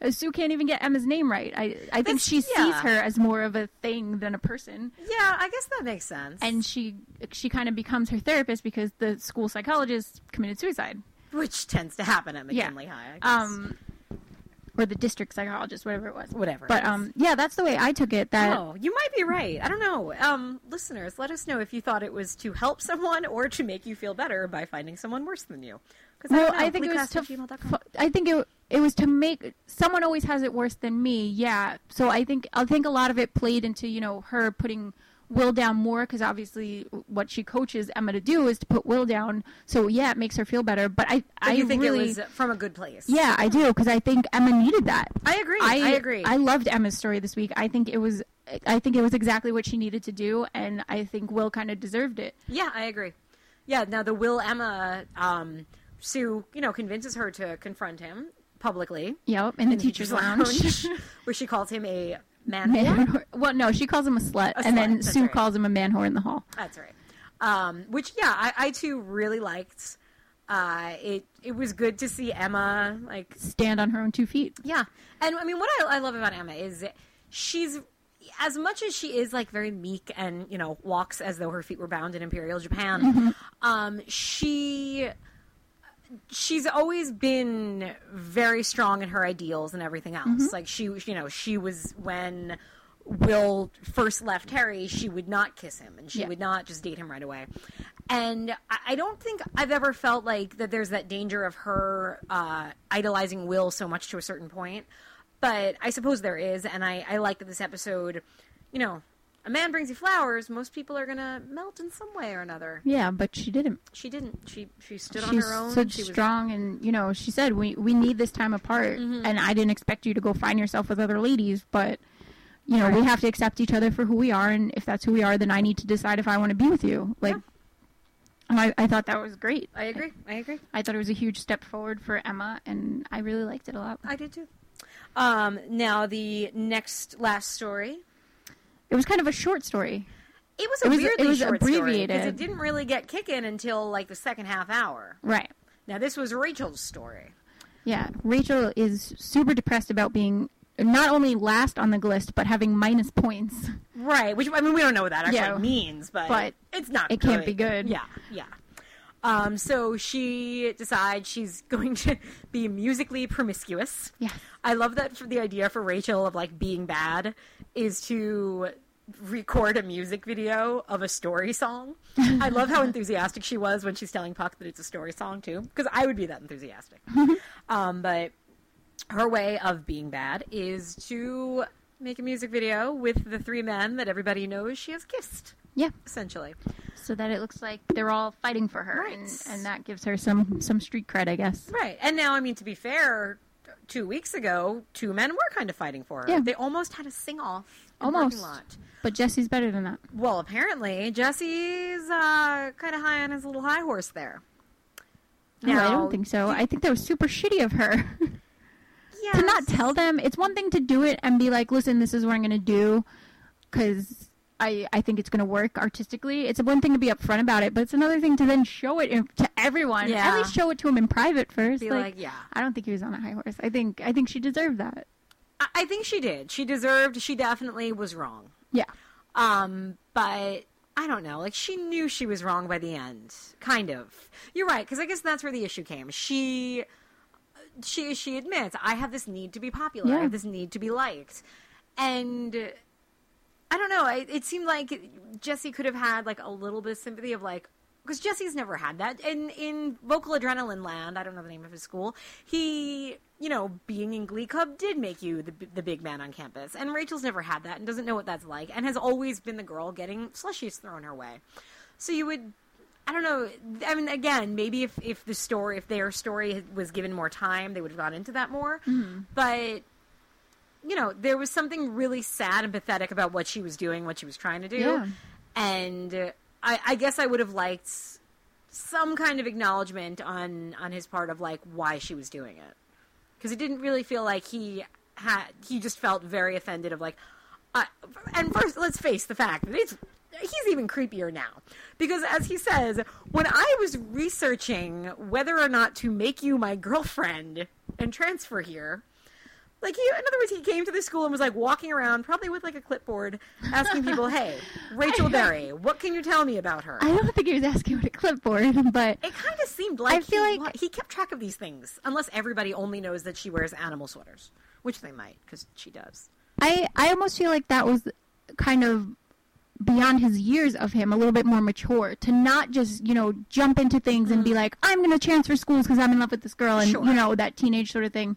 uh, Sue can't even get Emma's name right. I, I think That's- she sees her as more of a thing than a person. yeah, I guess that makes sense. and she she kind of becomes her therapist because the school psychologist committed suicide. Which tends to happen at Yeah. McKinley High. I guess. Um, or the district psychologist, whatever it was. Whatever But um, yeah, that's the way I took it. That Oh, you might be right. I don't know. Um, listeners, let us know if you thought it was to help someone or to make you feel better by finding someone worse than you. well, don't. I think it was to. F- I think it it was to make someone always has it worse than me. Yeah. So I think I think a lot of it played into you know her putting Will down more because obviously what she coaches Emma to do is to put Will down. So yeah, it makes her feel better. But I But I you think really it was from a good place? yeah I do because I think Emma needed that. I agree. I, agree. I loved Emma's story this week. I think it was I think it was exactly what she needed to do, and I think Will kind of deserved it. yeah, I agree. Yeah. Now the Will Emma um, Sue, you know, convinces her to confront him publicly Yep, in the in teacher's lounge. *laughs* where she calls him a man. man whore. Well, no, she calls him a slut, A and slut, then that's Sue right. calls him a man whore in the hall. That's right. Um, which, yeah, I, I too really liked. Uh, it it was good to see Emma like Stand on her own two feet. Yeah, and I mean, what I, I love about Emma is she's as much as she is like very meek and you know walks as though her feet were bound in Imperial Japan. Um, she she's always been very strong in her ideals and everything else. Like she, you know, she was when. Will first left Harry, she would not kiss him and she Yeah. would not just date him right away. And I- I don't think I've ever felt like that there's that danger of her uh, idolizing Will so much to a certain point. But I suppose there is. And I, I like that this episode, you know, a man brings you flowers, most people are going to melt in some way or another. Yeah, but she didn't. She didn't. She she stood on her own. stood she was strong, and you know, she said, "We we need this time apart." Mm-hmm. And I didn't expect you to go find yourself with other ladies, but you know, we have to accept each other for who we are, and if that's who we are, then I need to decide if I want to be with you. Like, And I, I thought that was great. I agree. I agree. I thought it was a huge step forward for Emma, and I really liked it a lot. I did too. Um, now the next last story. It was kind of a short story. It was a It was- weirdly it was short story because abbreviated. it didn't really get kicking until like the second half hour. Right. Now this was Rachel's story. Yeah. Rachel is super depressed about being not only last on the list, but having minus points. Right, which I mean we don't know what that actually Yeah. means, but, But it's not. it can't be good. Yeah, yeah. Um, so she decides she's *laughs* going to be musically promiscuous. Yes. I love that for the idea for Rachel of like being bad is to record a music video of a story song. I love how *laughs* enthusiastic she was when she's telling Puck that it's a story song too, because I would be that enthusiastic. *laughs* um, but her way of being bad is to make a music video with the three men that everybody knows she has kissed, Yeah. essentially. So that it looks like they're all fighting for her, Right. and, and that gives her some some street cred, I guess. Right. And now, I mean, to be fair, two weeks ago, two men were kind of fighting for her. Yeah. They almost had a sing off. Almost. Lot. But Jesse's better than that. Well, apparently, Jesse's uh, kind of high on his little high horse there. No, I don't think so. I think that was super shitty of her. Yes. *laughs* to not tell them it's one thing to do it and be like listen this is what i'm going to do because I, I think it's going to work artistically it's one thing to be upfront about it but it's another thing to then show it in, to everyone Yeah. at least show it to him in private first Be like, yeah. i don't think he was on a high horse i think i think she deserved that I-, I think she did. She deserved. She definitely was wrong. yeah Um, but I don't know. Like she knew she was wrong by the end, kind of. You're right, because I guess that's where the issue came. She, she, she admits I have this need to be popular. I Yeah. have this need to be liked, and I don't know. It, it seemed like Jesse could have had like a little bit of sympathy of like. Because Jesse's never had that. In in vocal adrenaline land, I don't know the name of his school. He, you know, being in Glee Club did make you the the big man on campus, and Rachel's never had that and doesn't know what that's like, and has always been the girl getting slushies thrown her way. So you would, I don't know. I mean, again, maybe if if the story, if their story was given more time, they would have gone into that more. Mm-hmm. But you know, there was something really sad and pathetic about what she was doing, what she was trying to do. Yeah. And uh, I, I guess I would have liked some kind of acknowledgement on on his part of like why she was doing it, because it didn't really feel like he had. He just felt very offended of like. Uh, and first, let's face the fact that it's he's even creepier now because as he says when i was researching whether or not to make you my girlfriend and transfer here like he, in other words, he came to the school and was like walking around, probably with like a clipboard, asking people, "Hey, *laughs* Rachel Berry, what can you tell me about her?" i don't think he was asking with a clipboard *laughs* but It kind of seemed like feel he, like- he kept track of these things, unless everybody only knows that she wears animal sweaters, which they might, because she does. I I almost feel like that was kind of beyond his years of him, a little bit more mature to not just you know jump into things and be like I'm going to transfer schools because I'm in love with this girl and Mm. Sure. you know that teenage sort of thing.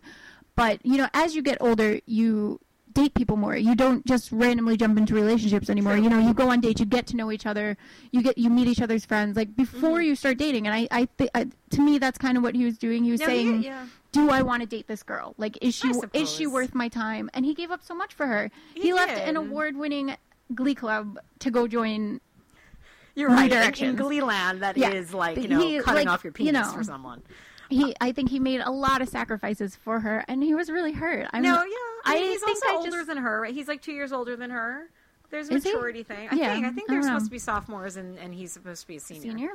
But you know, as you get older, you date people more. You don't just randomly jump into relationships anymore. True. You know, you go on dates, you get to know each other, you get you meet each other's friends like before Mm-hmm. you start dating. And I I, th- I to me that's kind of what he was doing. He was No, he- saying yeah. do I want to date this girl? Like, is she is she worth my time? And he gave up so much for her. He, He left an award-winning Glee club to go join. You're right. In, in Directions. Gleeland, that is Yeah. like you know he, cutting like, off your you penis know, for someone. He, I think he made a lot of sacrifices for her, and he was really hurt. I'm, No, yeah, I I mean, he's think also I older just- than her. Right? He's like two years older than her. There's a maturity thing. I Yeah, think. I think they're don't supposed know. to be sophomores, and, and he's supposed to be a senior. senior.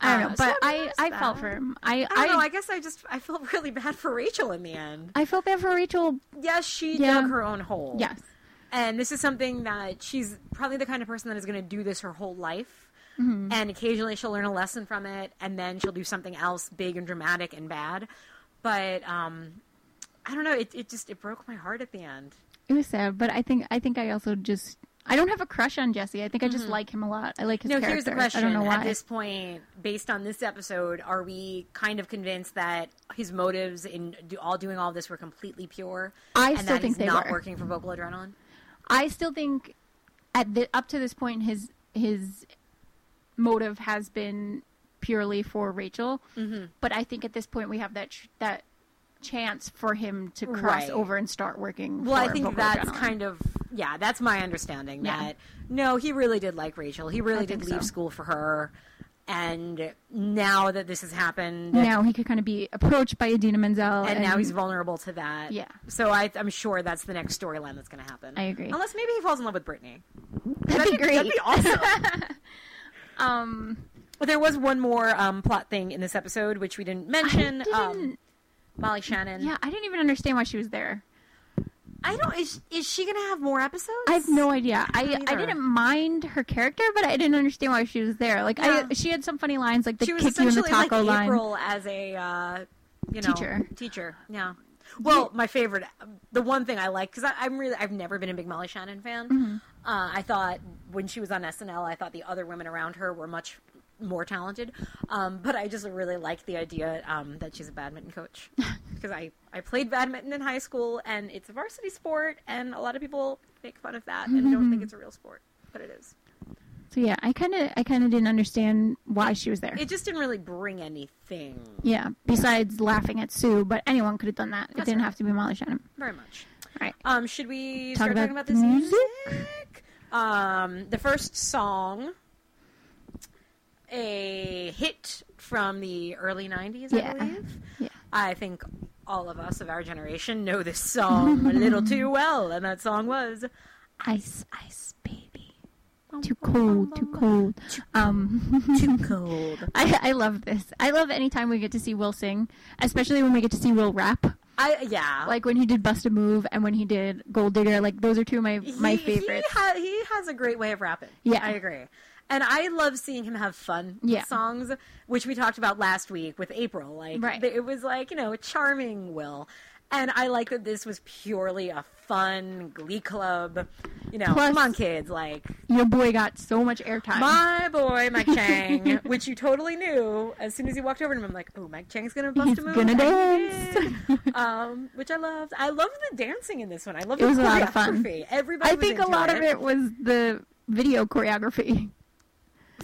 I don't Uh, know, so but I I, I felt for him. I, I don't know. I guess I just I felt really bad for Rachel in the end. I felt bad for Rachel. Yes, she Yeah. dug her own hole. Yes. And this is something that she's probably the kind of person that is going to do this her whole life. Mm-hmm. And occasionally she'll learn a lesson from it, and then she'll do something else big and dramatic and bad. But um, I don't know. It, it just it broke my heart at the end. It was sad, but I think I think I also just I don't have a crush on Jesse. I think I just like him a lot. I like his No, character. here's the question. I don't know why. At this point, based on this episode, are we kind of convinced that his motives in do, all doing all this were completely pure? I and still that think they not were. working for vocal adrenaline. I still think at the up to this point his his motive has been purely for Rachel. Mm-hmm. But I think at this point we have that ch- that chance for him to cross Right. over and start working. Well, I think that's Adrenaline. kind of yeah, that's my understanding. Yeah. That no, he really did like Rachel. He really I did leave so. school for her, and now that this has happened, Now he could kind of be approached by Idina Menzel, and now he's vulnerable to that. Yeah. So I, I'm sure that's the next storyline that's going to happen. I agree. Unless maybe he falls in love with Brittany. that'd be great. That'd be awesome. *laughs* um, there was one more um, plot thing in this episode which we didn't mention. I Um, didn't- Molly Shannon. yeah, I didn't even understand why she was there. I don't. Is, is she going to have more episodes? I have no idea. I I didn't mind her character, but I didn't understand why she was there. Like Yeah. I, she had some funny lines, like the She was kick you in the essentially like taco line. April as a uh, you know Teacher. Teacher. Yeah. Well, my favorite, the one thing I like, because I'm really, I've never been a big Molly Shannon fan. Mm-hmm. Uh, I thought when she was on SNL, I thought the other women around her were much more talented. Um, but I just really like the idea um, that she's a badminton coach *laughs* because I, I played badminton in high school and it's a varsity sport, and a lot of people make fun of that and don't think it's a real sport, but it is. So yeah, I kind of I kind of didn't understand why she was there. It just didn't really bring anything yeah, besides laughing at Sue, but anyone could have done that. it didn't right. have to be Molly Shannon. very much. All right. Um, should we Talk start about talking about this music? music? Um, the first song, a hit from the early '90s, Yeah. I believe. Yeah. I think all of us of our generation know this song a little too *laughs* well, and that song was Ice, ice, baby. Too cold, too cold. Um, *laughs* "Too Cold." I I love this. I love anytime we get to see Will sing, especially when we get to see Will rap. I yeah, Like when he did Bust a Move and when he did Gold Digger. Like those are two of my my He- favorites. He, ha- he has a great way of rapping. Yeah. I agree. And I love seeing him have fun with songs, which we talked about last week with April. Like, Right. it was like, you know, a charming Will. And I like that this was purely a fun glee club. You know, Plus- come on, kids. Like, Your boy got so much airtime. my boy, Mike *laughs* Chang, which you totally knew as soon as you walked over to him. I'm like, oh, Mike Chang's going to bust He's a move. gonna dance. *laughs* um, which I loved. I loved the dancing in this one. I loved It the was a lot of fun. choreography. Everybody I think a lot of it was the video choreography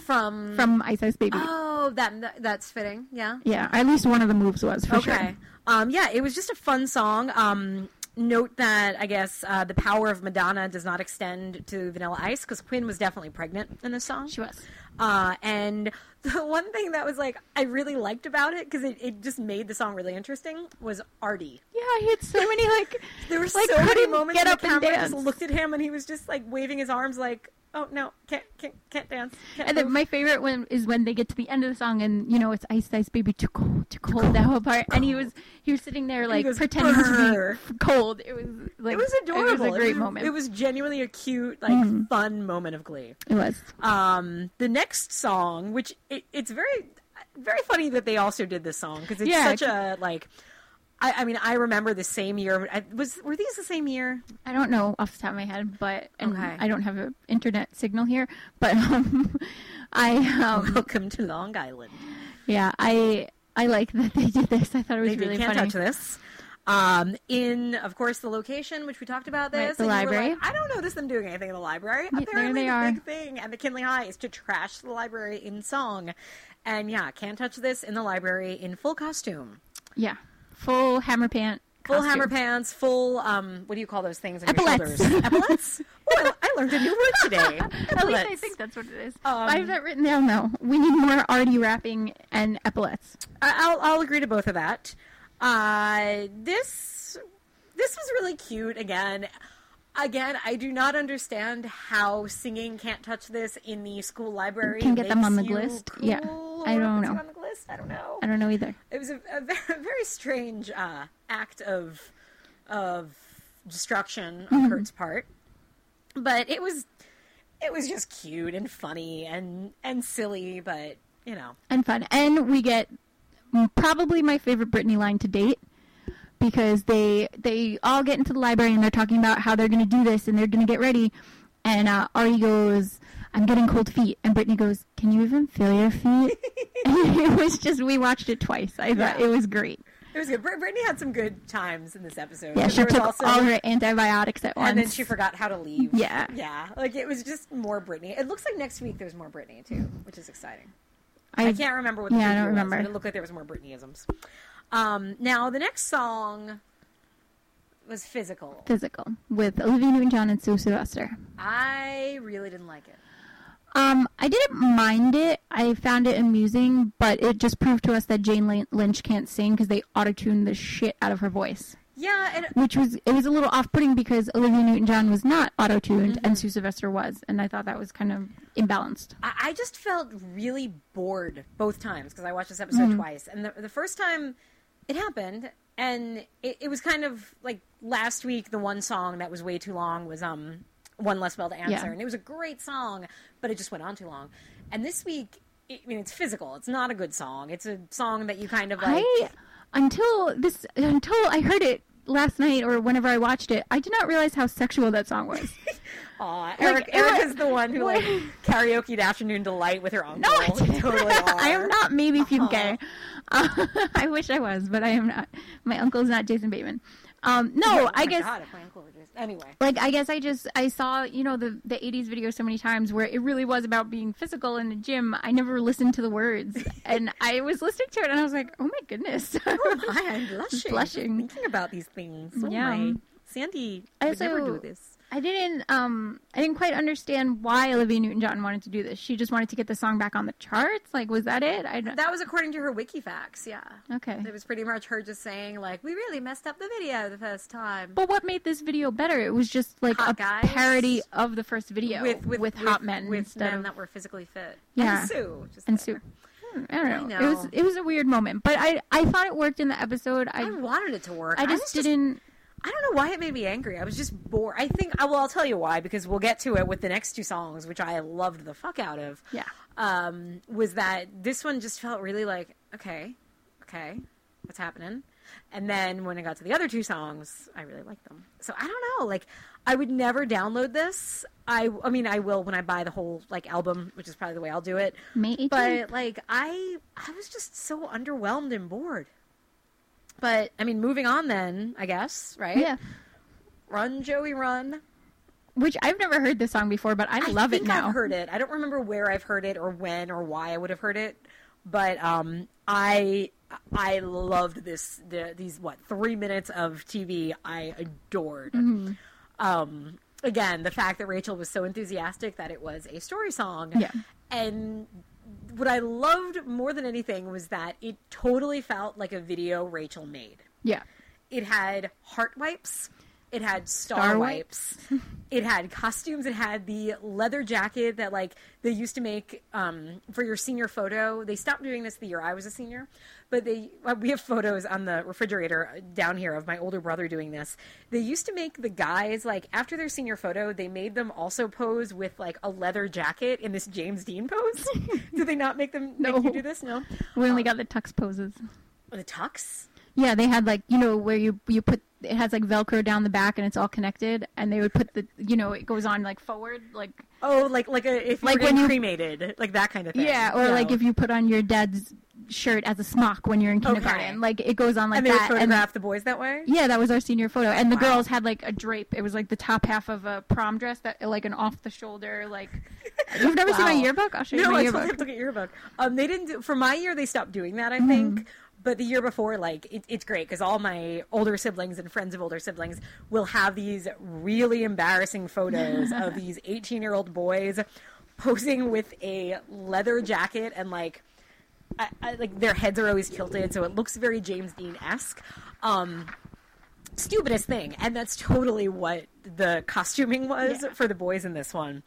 from from Ice Ice Baby. Oh, that, that that's fitting. Yeah. yeah, at least one of the moves was for Okay. sure. Um, yeah, it was just a fun song. Um, note that I guess uh, the power of Madonna does not extend to Vanilla Ice because Quinn was definitely pregnant in this song. She was. Uh, and *laughs* the one thing that was like I really liked about it because it, it just made the song really interesting was Artie. Yeah, he had so many like There were like so many moments get up the and dance. just looked at him and he was just like waving his arms like, oh no, can't can't can't dance. Can't And then move." my favorite one is when they get to the end of the song and you know it's ice ice baby too cold too cold that whole part and he was he was sitting there like goes, pretending "Brr." to be cold. It was like it was adorable. It was a great was, moment. It was genuinely a cute, like fun moment of glee. It was. Um, the next song, which it, it's very, very funny that they also did this song because it's Yeah. such a like. I, I mean, I remember the same year. I, was were these the same year? I don't know off the top of my head, but Okay. I don't have an internet signal here. But um, *laughs* I um, Welcome to Long Island. yeah I I like that they did this. I thought it was They did really can't funny. touch this. Um, in of course the location, which we talked about Right, this, the you were library. like, I don't notice them doing anything in the library. Apparently, they the are. big thing at McKinley High is to trash the library in song, and yeah, can't touch this in the library in full costume. Yeah, full hammer pant. Full costume. hammer pants, full um, what do you call those things on Epaulets. your shoulders? *laughs* Epaulets. Oh, I, learned a new word today. *laughs* At least I think that's what it is. Um, I have that written down though. We need more Artie rapping and epaulets. I'll I'll agree to both of that. Uh, this this was really cute. Again, again, I do not understand how singing "Can't Touch This" in the school library Can get them on the list. cool Yeah. I don't know. List, I don't know. I don't know either. It was a, a *laughs* very, strange uh, act of of destruction on Kurt's part, but it was it was just cute and funny and and silly, but you know. and fun. And we get probably my favorite Brittany line to date because they they all get into the library and they're talking about how they're going to do this and they're going to get ready. And uh, Artie goes, "I'm getting cold feet," and Brittany goes, "Can you even feel your feet?" *laughs* *laughs* it was just we watched it twice. I thought Yeah. it was great. It was good. Brit- Brittany had some good times in this episode. Yeah, she was took also- all her antibiotics at once. and then she forgot how to leave. Yeah. yeah. Like it was just more Brittany. It looks like next week there's more Brittany too, which is exciting. I, I can't remember what. The Yeah, I don't was, remember. but it looked like there was more Brittanyisms. Um, now the next song was "Physical." physical with Olivia Newton-John and Sue Sylvester. I really didn't like it. Um, I didn't mind it. I found it amusing, but it just proved to us that Jane Lynch can't sing because they auto-tuned the shit out of her voice. Yeah, and Which was it was a little off-putting because Olivia Newton-John was not auto-tuned Mm-hmm. and Sue Sylvester was, and I thought that was kind of imbalanced. I, I just felt really bored both times because I watched this episode Mm-hmm. twice, and the, the first time it happened, and it, it was kind of like last week. The one song that was way too long was um one less bell to answer, Yeah. and it was a great song, but it just went on too long. And this week, it, I mean, it's physical. It's not a good song. It's a song that you kind of like. I until this until I heard it last night or whenever I watched it, I did not realize how sexual that song was. *laughs* Aw, Eric, I- Eric is the one who like *laughs* karaokeed Afternoon Delight with her uncle. No, I *laughs* totally. I am not Maeby Fünke. Uh, I wish I was, but I am not. My uncle's not Jason Bateman. Um, *laughs* no, Oh I guess God, if my uncle were just anyway. like I guess I just I saw you know the the 80s video so many times where it really was about being physical in the gym. I never listened to the words, *laughs* and I was listening to it and I was like, oh my goodness. Hi, *laughs* I'm blushing. Blushing. Thinking about these things. Oh Yeah. my. Sandy I would never do this. I didn't um I didn't quite understand why Olivia Newton-John wanted to do this. She just wanted to get the song back on the charts. Like was that it? I don't- That was according to her Wikifax, yeah. okay. It was pretty much her just saying, like, we really messed up the video the first time. But what made this video better? It was just like Hot a guys. parody of the first video with, hot men with men of that were physically fit. Yeah. And Sue. Just and there. Sue. Hmm, I don't know. I It was it was a weird moment, but I I thought it worked in the episode. I I wanted it to work. I was just didn't. I don't know why it made me angry. I was just bored. I think. Well, I'll tell you why because we'll get to it with the next two songs, which I loved the fuck out of. Yeah. Um, was that this one just felt really like okay, okay, what's happening? And then when I got to the other two songs, I really liked them. So I don't know. Like, I would never download this. I, I mean, I will when I buy the whole like album, which is probably the way I'll do it. May 18th. But like, I, I was just so underwhelmed and bored. But I mean, moving on then, I guess, right? yeah. Run, Joey, run. Which I've never heard this song before, but I, love think it now. I've heard it. I don't remember where I've heard it or when or why I would have heard it, but um, I I loved this. The, these what three minutes of TV I adored. Mm-hmm. Um, again, the fact that Rachel was so enthusiastic that it was a story song. Yeah. and what I loved more than anything was that it totally felt like a video Rachel made yeah. it had heart wipes it had star, Star wipes. *laughs* it had costumes. It had the leather jacket that like they used to make um, for your senior photo. They stopped doing this the year i was a senior but they well, we have photos on the refrigerator down here of my older brother doing this. They used to make the guys like after their senior photo they made them also pose with like a leather jacket in this james dean pose. *laughs* Did they not make them make No. you do this? No. We only got the tux poses. the tux Yeah, they had like you know where you you put it has like Velcro down the back and it's all connected, and they would put the you know it goes on like forward like Oh, like like a if you Like were when you- cremated, like that kind of thing. yeah, or No. like if you put on your dad's shirt as a smock when you're in kindergarten, Okay. like it goes on like and they that. photograph the boys that way. yeah, that was our senior photo, and the Wow. girls had like a drape. It was like the top half of a prom dress that like an off the shoulder like. *laughs* You've never seen my yearbook? I'll show you No, my I yearbook. totally have to look at yearbook. Um, they didn't do, for my year. They stopped doing that, I Mm-hmm. think. But the year before, like it, it's great because all my older siblings and friends of older siblings will have these really embarrassing photos of *laughs* these eighteen-year-old boys posing with a leather jacket and like I, I, like their heads are always tilted, so it looks very James Dean esque. Um, stupidest thing, and that's totally what the costuming was Yeah. for the boys in this one.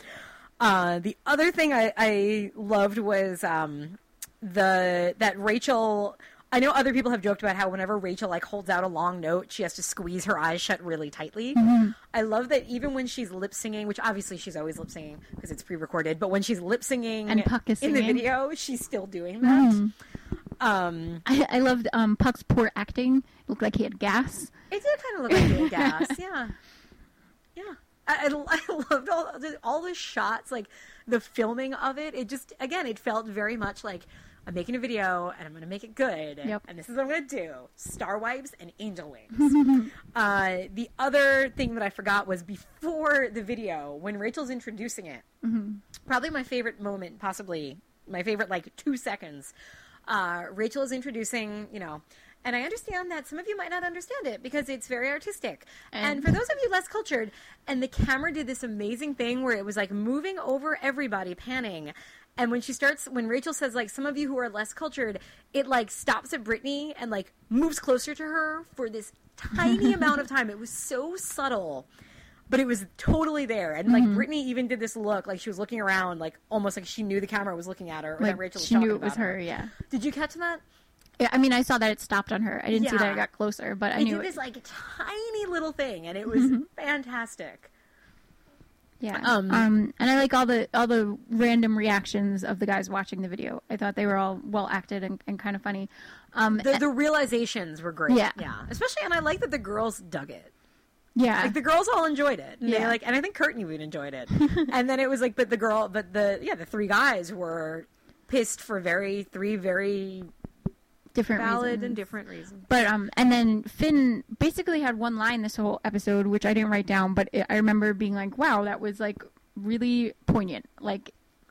Uh, the other thing I, I loved was um, the that Rachel. I know other people have joked about how whenever Rachel like holds out a long note, she has to squeeze her eyes shut really tightly. Mm-hmm. I love that even when she's lip singing, which obviously she's always lip singing because it's pre-recorded, but when she's lip singing And Puck is in the video, she's still doing that. Mm-hmm. Um, I, I loved um, Puck's poor acting. It looked like he had gas. It did kind of look like he had Gas, *laughs* yeah, yeah. I, I, *laughs* I loved all the, all the shots, like the filming of it. It just, again, it felt very much like I'm making a video and I'm going to make it good. Yep. And this is what I'm going to do: star wipes and angel wings. *laughs* uh, the other thing that I forgot was before the video when Rachel's introducing it. Probably my favorite moment, possibly my favorite, like two seconds. Uh, Rachel is introducing, you know, And I understand that some of you might not understand it because it's very artistic. And, And- for those of you less cultured, and the camera did this amazing thing where it was like moving over everybody, panning. And when she starts, when Rachel says, like, some of you who are less cultured, it like stops at Brittany and like moves closer to her for this tiny *laughs* amount of time. It was so subtle but it was totally there. And like mm-hmm. Brittany even did this look, like she was looking around, like almost like she knew the camera was looking at her, or that Like Rachel was she knew it was about her. Yeah. Did you catch that? Yeah, I mean, I saw that it stopped on her. I didn't see that Yeah. it got closer, but I It knew did it. this like tiny little thing, and it was mm-hmm. fantastic. Yeah. Um, Um, and I like all the all the random reactions of the guys watching the video. I thought they were all well acted and, and kind of funny. Um, The, the realizations were great. Yeah. yeah. Especially, and I like that the girls dug it. yeah. Like the girls all enjoyed it. And Yeah. like, and I think Kurt even enjoyed it. *laughs* and then it was like, but the girl, but the yeah, the three guys were pissed for very three very different valid reasons. and different reasons. But um, and then Finn basically had one line this whole episode, which I didn't write down, but it, I remember being like, "Wow, that was like really poignant." Like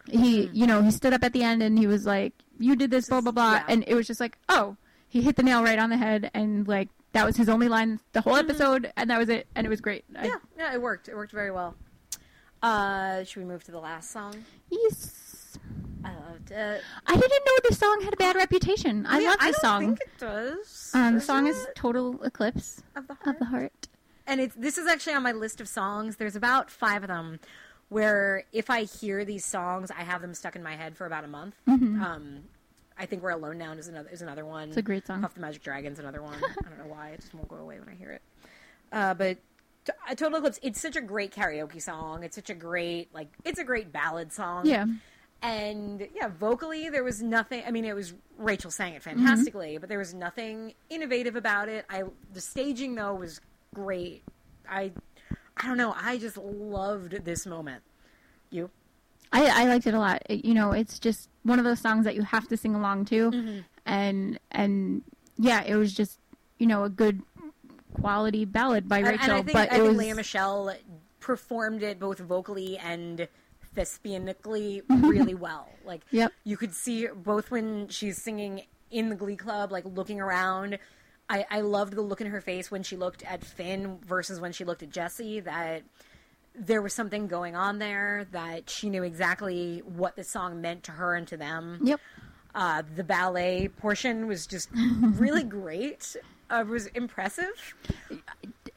he, you know, he stood up at the end and he was like, "You did this, blah blah blah," yeah. and it was just like, "Oh, he hit the nail right on the head," and like that was his only line the whole episode, and that was it, and it was great. I- Yeah, yeah, it worked. It worked very well. Uh, should we move to the last song? Yes. I loved it. I didn't know this song had a bad reputation. I Yeah, love I this don't song. think it does. Um, the song is "Total Eclipse of the of heart. the Heart." and it's this is actually on my list of songs. There's about five of them where if I hear these songs, I have them stuck in my head for about a month. Um, I think "We're Alone Now" is another is another one. Mm-hmm. It's a great song. Puff the Magic Dragon's another one. I don't know why it just won't go away when I hear it. Uh, but t- uh, Total Eclipse, it's such a great karaoke song. It's such a great like it's a great ballad song. Yeah. And yeah, vocally there was nothing. I mean, it was Rachel sang it Mm-hmm. fantastically, but there was nothing innovative about it. I the staging though was great. I I don't know. I just loved this moment. You? I, I liked it a lot. It- you know, it's just one of those songs that you have to sing along to, Mm-hmm. and and yeah, it was just you know a good quality ballad by And- Rachel. and I think but I think was Lea Michele performed it both vocally and thespianically Mm-hmm. really well. Like Yep. you could see both when she's singing in the Glee Club, like looking around. I, I loved the look in her face when she looked at Finn versus when she looked at Jesse. That there was something going on there. That she knew exactly what the song meant to her and to them. yep. Uh, the ballet portion was just *laughs* really great. Uh, it was impressive.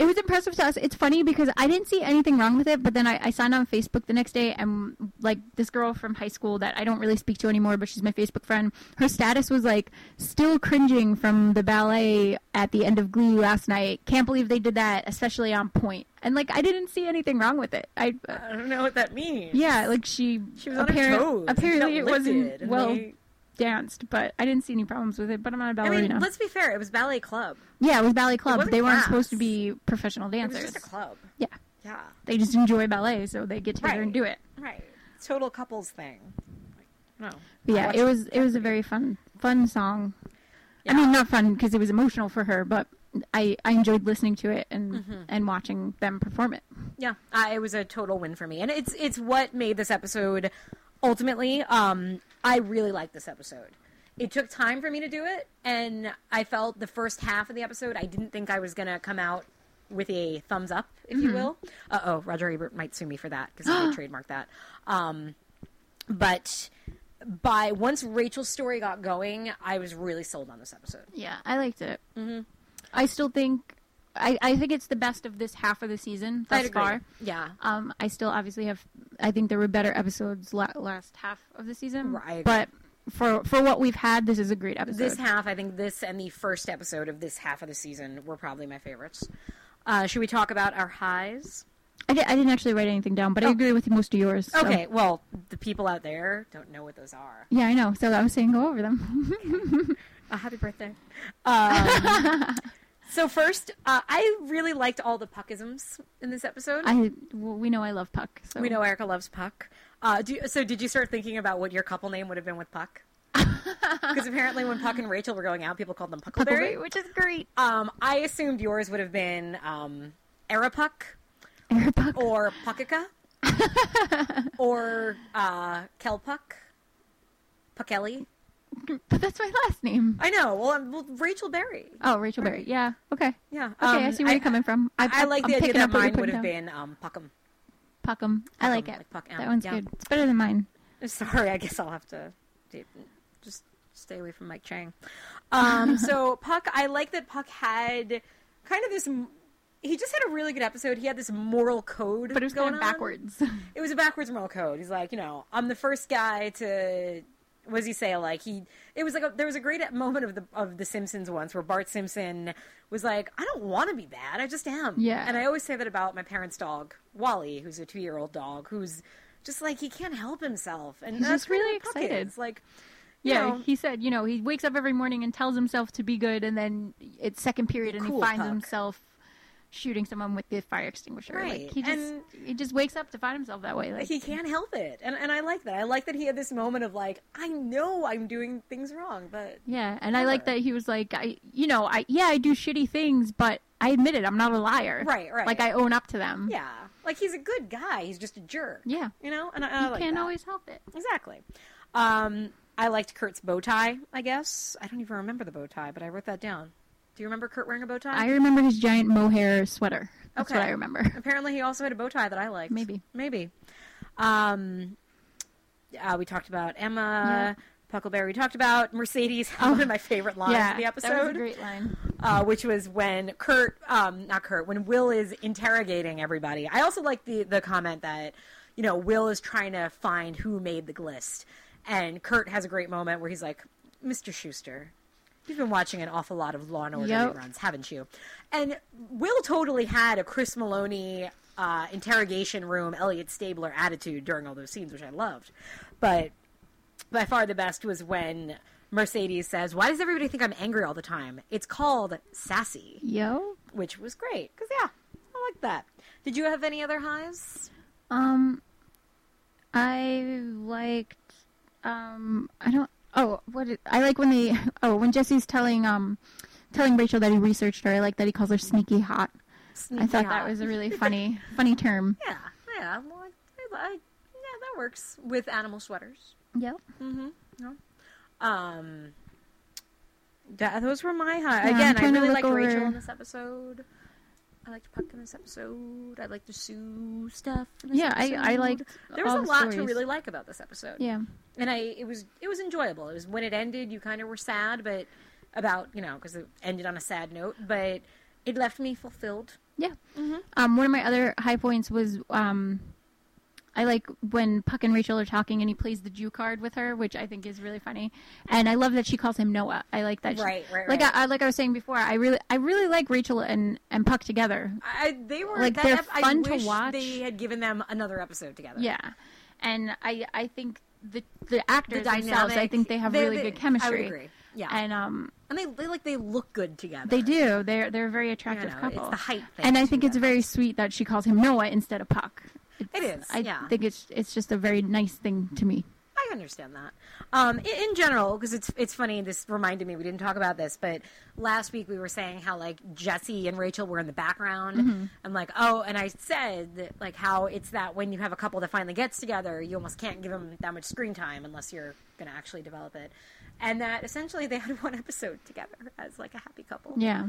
It was impressive to us. It's funny because I didn't see anything wrong with it, but then I, I signed on Facebook the next day, and like this girl from high school that I don't really speak to anymore, but she's my Facebook friend. Her status was like still cringing from the ballet at the end of Glee last night. Can't believe they did that, especially on point. And like I didn't see anything wrong with it. I I don't know what that means. yeah, like she She was on her toes. Apparently, it wasn't well danced, but I didn't see any problems with it. But I'm not a ballerina. I mean, let's be fair. It was ballet club. yeah, it was ballet club. wasn't They weren't supposed to be professional It dancers. was just a club. Yeah, Yeah. they just enjoy ballet, so they get together Right. and do it. Right. Total couples thing. No. But yeah, it was it was a very fun fun song. Yeah. I mean, not fun because it was emotional for her, but I I enjoyed listening to it and Mm-hmm. and watching them perform it. Yeah, uh, it was a total win for me, and it's it's what made this episode ultimately. Um, I really liked this episode. It took time for me to do it, and I felt the first half of the episode. I didn't think I was gonna come out with a thumbs up, if you will. Uh oh, Roger Ebert might sue me for that because he did *gasps* trademark that. Um, but by once Rachel's story got going, I was really sold on this episode. Yeah, I liked it. Mm-hmm. I still think I I think it's the best of this half of the season thus far. Yeah, Um, I still obviously have. I think there were better episodes la- last half of the season, Right, but for for what we've had, this is a great episode. this half, I think this and the first episode of this half of the season were probably my favorites. Uh, should we talk about our highs? I, di- I didn't actually write anything down, but I Oh. agree with most of yours. so- Okay, well, the people out there don't know what those are. Yeah, I know. So I was saying go over them. A *laughs* happy birthday. Um, *laughs* so first, uh, I really liked all the puckisms in this episode. I well, we know I love Puck. So we know Erica loves Puck. Uh, do so did you start thinking about what your couple name would have been with Puck? *laughs* Because apparently when Puck and Rachel were going out, people called them Puckleberry. Puckleberry, which is great. Um, I assumed yours would have been um, Arapuck Airpuck. or Puckica *laughs* or uh, Kelpuck, Puckelly. But that's my last name. I know. Well, I'm, well Rachel Berry. Oh, Rachel Berry. Yeah. Okay. Yeah. Okay, I Um, see where you're coming from. I, I like I'm the idea that up what you're mine would have down. been um, Puckham. Puckham. I like it. like that one's yeah. good. It's better than mine. *laughs* Sorry, I guess I'll have to just stay away from Mike Chang. Um, *laughs* so Puck, I like that Puck had kind of this. He just had a really good episode. He had this moral code, But it was going kind of backwards. *laughs* It was a backwards moral code. He's like, you know, I'm the first guy to. What does he say? Like he, it was like a, there was a great moment of the of the Simpsons once where Bart Simpson was like, I don't want to be bad, I just am. Yeah. And I always say that about my parents' dog, Wally, who's a two year old dog, who's just like he can't help himself, and He's that's just really excited. is. Like, yeah, know, he said, you know, he wakes up every morning and tells himself to be good, and then it's second period, and Cool he finds Puck. himself shooting someone with the fire extinguisher. Right, Like he just and- he just wakes up to find himself that way. Like he can't help it, and and I like that. I like that he had this moment of like, I know I'm doing things wrong, but Yeah, and I like that he was like, I, you know, I yeah, I do shitty things, but I admit it. I'm not a liar. Right, right. Like I own up to them. yeah, like he's a good guy. He's just a jerk. Yeah. you know, and I, I like can't that. always help it. Exactly. Um, I liked Kurt's bow tie. I guess I don't even remember the bow tie, but I wrote that down. Do you remember Kurt wearing a bow tie? I remember his giant mohair sweater. That's Okay. what I remember. *laughs* Apparently, he also had a bow tie that I liked. Maybe. maybe. Um, uh, we talked about Emma. Puckleberry. We talked about Mercedes. *laughs* One of my favorite lines yeah, of the episode. that was a great line. uh, which was when Kurt, um, not Kurt, when Will is interrogating everybody. I also like the the comment that you know Will is trying to find who made the glist, and Kurt has a great moment where he's like, "Mr. Schuester." You've been watching an awful lot of Law and Order Yep. reruns, haven't you? And Will totally had a Chris Meloni uh, interrogation room, Elliot Stabler attitude during all those scenes, which I loved. But by far the best was when Mercedes says, "Why does everybody think I'm angry all the time?" It's called sassy, Yo, which was great because yeah, I like that. Did you have any other highs? um, I liked, um, I don't. Oh, what I like when they. *laughs* Oh, when Jesse's telling um, telling Rachel that he researched her. I like that he calls her sneaky hot. Sneaky I thought that was a really *laughs* funny, funny term. yeah, yeah. Well, I, I, yeah, that works with animal sweaters. Yep. Mm-hmm. Yeah. Um, that, those were my high. Yeah, Again, I really liked Rachel in this episode. I liked Puck in this episode. I liked the Sue stuff. in this Yeah, I- I episode. liked There was a the lot to really like about this episode. Yeah. and I it was it was enjoyable. It was when it ended, you kind of were sad, but about you know because it ended on a sad note, but it left me fulfilled. Yeah. Mm-hmm. Um, one of my other high points was um, I like when Puck and Rachel are talking and he plays the Jew card with her, which I think is really funny. And I love that she calls him Noah. I like that. she- Right, right, Like right. I, I like I was saying before, I really I really like Rachel and and Puck together. I, they were Like, that they're ep- I fun to watch. They had given them another episode together. Yeah, and I I think the the actors the themselves, I think they have they- really they- good chemistry. I agree. Yeah, And um, and they, they like they look good together. they do. They're they're a very You attractive know, couple. It's the height thing. and I think it's very sweet that she calls him Noah instead of Puck. It's, I yeah. think it's it's just a very nice thing to me. I understand that. Um, in, in general, because it's it's funny. This reminded me we didn't talk about this, but last week we were saying how like Jesse and Rachel were in the background, Mm-hmm. and like oh, and I said that, like how it's that when you have a couple that finally gets together, you almost can't give them that much screen time unless you're going to actually develop it, and that essentially they had *laughs* one episode together as like a happy couple, Yeah.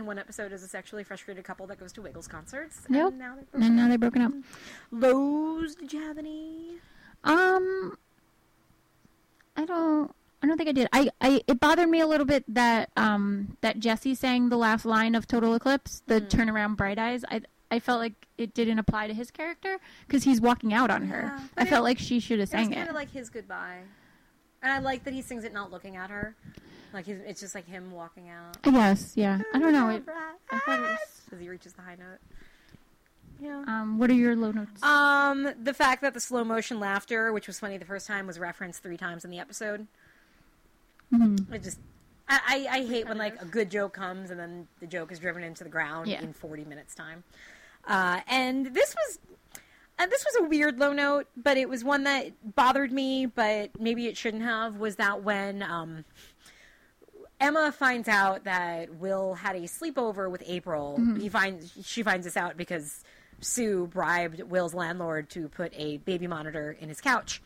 And one episode is a sexually frustrated couple that goes to Wiggles concerts, Nope. and now they're And broken now up. they're broken up. Lows, did you have any? Um, I don't. I don't think I did. I, I it bothered me a little bit that um that Jesse sang the last line of Total Eclipse, the Mm. turnaround bright eyes. I I felt like it didn't apply to his character because he's walking out on her. Yeah, I but felt it- like she should have sang It kind it. of like his goodbye, and I like that he sings it not looking at her. Like he's, it's just like him walking out. I guess. Yeah. I don't know. It, I thought it was- as he reaches the high note. Yeah. um, what are your low notes? Um, the fact that the slow motion laughter, which was funny the first time, was referenced three times in the episode. Mhm. It just, I, I, I hate when like a good joke comes and then the joke is driven into the ground Yeah. in forty minutes time. Uh, and this was, and this was a weird low note, but it was one that bothered me, but maybe it shouldn't have. Was that when um, Emma finds out that Will had a sleepover with April? Mm-hmm. He finds she finds this out because Sue bribed Will's landlord to put a baby monitor in his couch.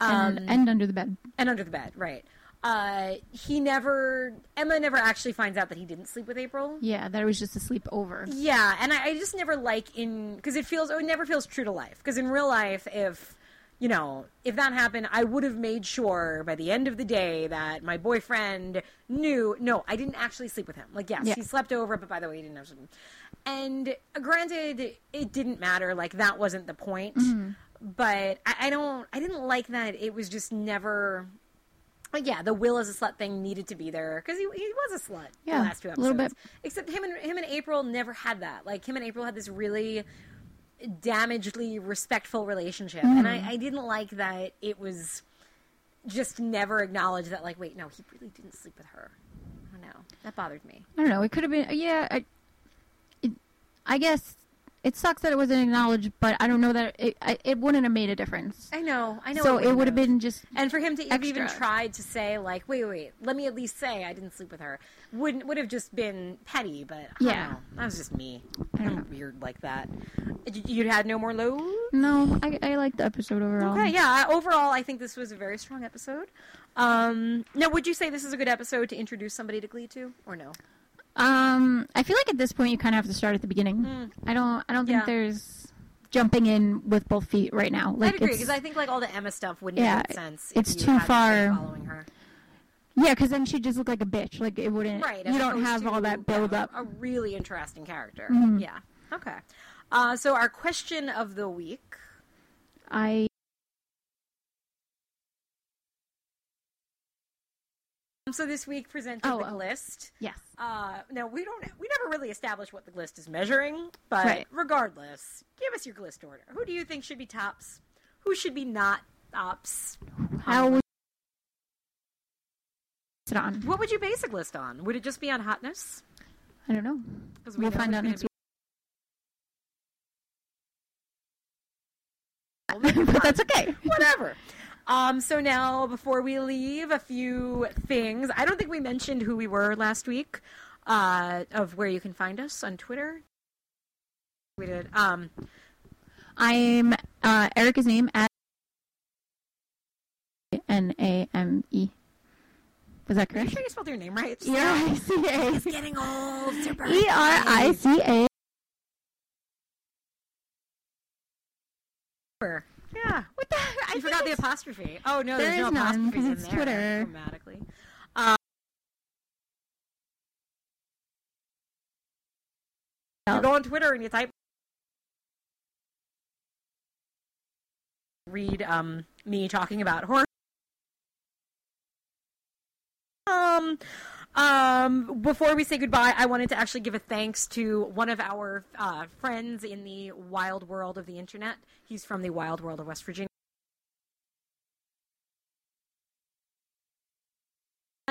Um, and, and under the bed. and under the bed, right? uh, he never Emma never actually finds out that he didn't sleep with April. Yeah, that it was just a sleepover. Yeah, and I, I just never like in because it feels it never feels true to life. Because in real life, if you know if that happened, I would have made sure by the end of the day that my boyfriend knew. No, I didn't actually sleep with him. Like, yes, Yeah. he slept over, but by the way, he didn't have something. And uh, granted, it didn't matter. Like that wasn't the point. But I, I don't. I didn't like that. It was just never. Like, yeah, the will as a slut thing needed to be there because he, he was a slut. Yeah, the last two episodes, a little bit. Except him and him and April never had that. Like him and April had this really damagedly respectful relationship, and Mm-hmm. I, I didn't like that it was just never acknowledged that. Like, wait, no, he really didn't sleep with her. I don't know. That bothered me. I don't know. It could have been. Yeah, I, it, I guess it sucks that it wasn't acknowledged, but I don't know that it. I, it wouldn't have made a difference. I know. I know. so it wouldn't have been just. And for him to have even tried to say like, wait, wait, let me at least say I didn't sleep with her, wouldn't would have just been petty. But I Yeah. don't know. that was just me. I don't I'm weird like that. You- You'd had no more lows. No, I, I liked the episode overall. Okay, yeah. Overall, I think this was a very strong episode. Um, now, would you say this is a good episode to introduce somebody to Glee to, or no? Um, I feel like at this point you kind of have to start at the beginning. I don't. I don't think Mm. Yeah. there's jumping in with both feet right now. Like I'd agree because I think like all the Emma stuff wouldn't Yeah, make sense. it's if you too far- following her. Yeah, because then she'd just look like a bitch. Like it wouldn't. Right. You don't have to, all that build up. A really interesting character. Mhm. Yeah. Okay. Uh, so our question of the week. I. So this week presented Oh, the oh. list. Yes. Uh, now we don't. We never really established what the list is measuring, but Right. regardless, give us your list order. Who do you think should be tops? Who should be not tops? How would it on? What would you base a list on? Would it just be on hotness? I don't know. 'Cause We'll know find out next week. *laughs* but that's okay. whatever. Um, so now, before we leave, a few things. I don't think we mentioned who we were last week. Uh, of where you can find us on Twitter. We did. Um, I'm uh, Erica's name at N A M E. Was that are you correct? sure you spelled your name right? *laughs* E R I C *laughs* It's A. getting old. It's your E R I C A. Yeah. What the? I I forgot the apostrophe. Oh no, There there's no is none, apostrophes 'cause in it's there Twitter. automatically. Um, you go on Twitter and you type. Read um, me talking about horror. Um, um, before we say goodbye, I wanted to actually give a thanks to one of our uh, friends in the wild world of the internet. He's from the wild world of West Virginia.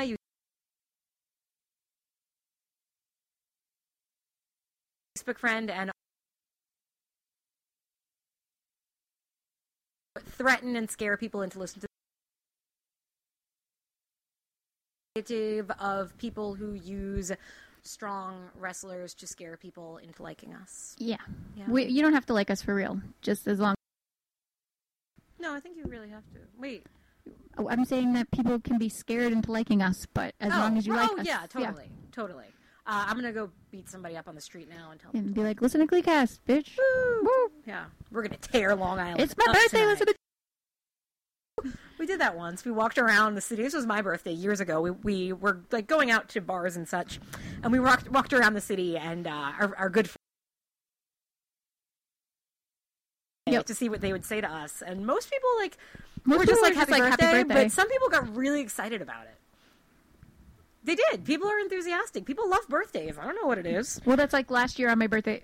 You Facebook friend and threaten and scare people into listening to negative of people who use strong wrestlers to scare people into liking us. Yeah. Yeah. We, you don't have to like us for real. Just as long. No, I think you really have to. Wait. Oh, I'm saying that people can be scared into liking us, but as oh, long as you well, like oh, us, yeah, totally, totally. Uh, I'm gonna go beat somebody up on the street now and tell them. And be like, listen to Gleecast, bitch. Woo. Yeah, we're gonna tear Long Island. It's my birthday. tonight. Listen to. We did that once. We walked around the city. This was my birthday years ago. We, we were like going out to bars and such, and we walked walked around the city, and uh, our, our good Yep. to see what they would say to us. And most people like Most were just like, were happy, like, "Happy birthday." but some people got really excited about it. They did. People are enthusiastic. People love birthdays. I don't know what it is. Well, that's like last year on my birthday.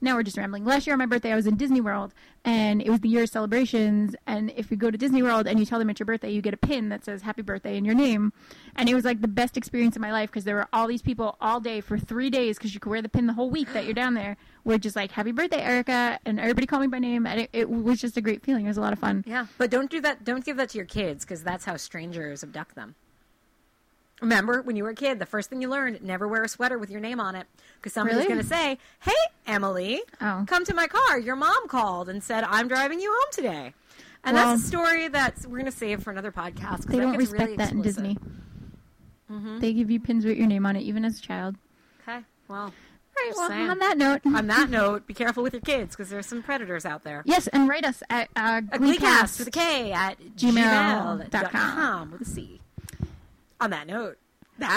Now we're just rambling. Last year on my birthday, I was in Disney World, and it was the year of celebrations. And if you go to Disney World and you tell them it's your birthday, you get a pin that says "Happy Birthday" in your name. And it was like the best experience of my life because there were all these people all day for three days because you could wear the pin the whole week that you're down there. Were just like "Happy Birthday, Erica," and everybody called me by name, and it, it was just a great feeling. It was a lot of fun. Yeah, but don't do that. Don't give that to your kids because that's how strangers abduct them. Remember, when you were a kid, the first thing you learned: never wear a sweater with your name on it because somebody's Really? going to say, "Hey, Emily, Oh. come to my car. Your mom called and said I'm driving you home today." And Well- that's a story that we're going to save for another podcast. They don't respect really that in. Disney. They give you pins with your name on it, even as a child. Okay, well, Right. Well, saying. on that note, on that *laughs* note, be careful with your kids because there's some predators out there. yes, and write us at uh, Gleecast. Gleecast with a K at Gmail dot gmail.com with a C. On that note, that's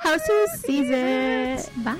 How Sue sees it. Bye.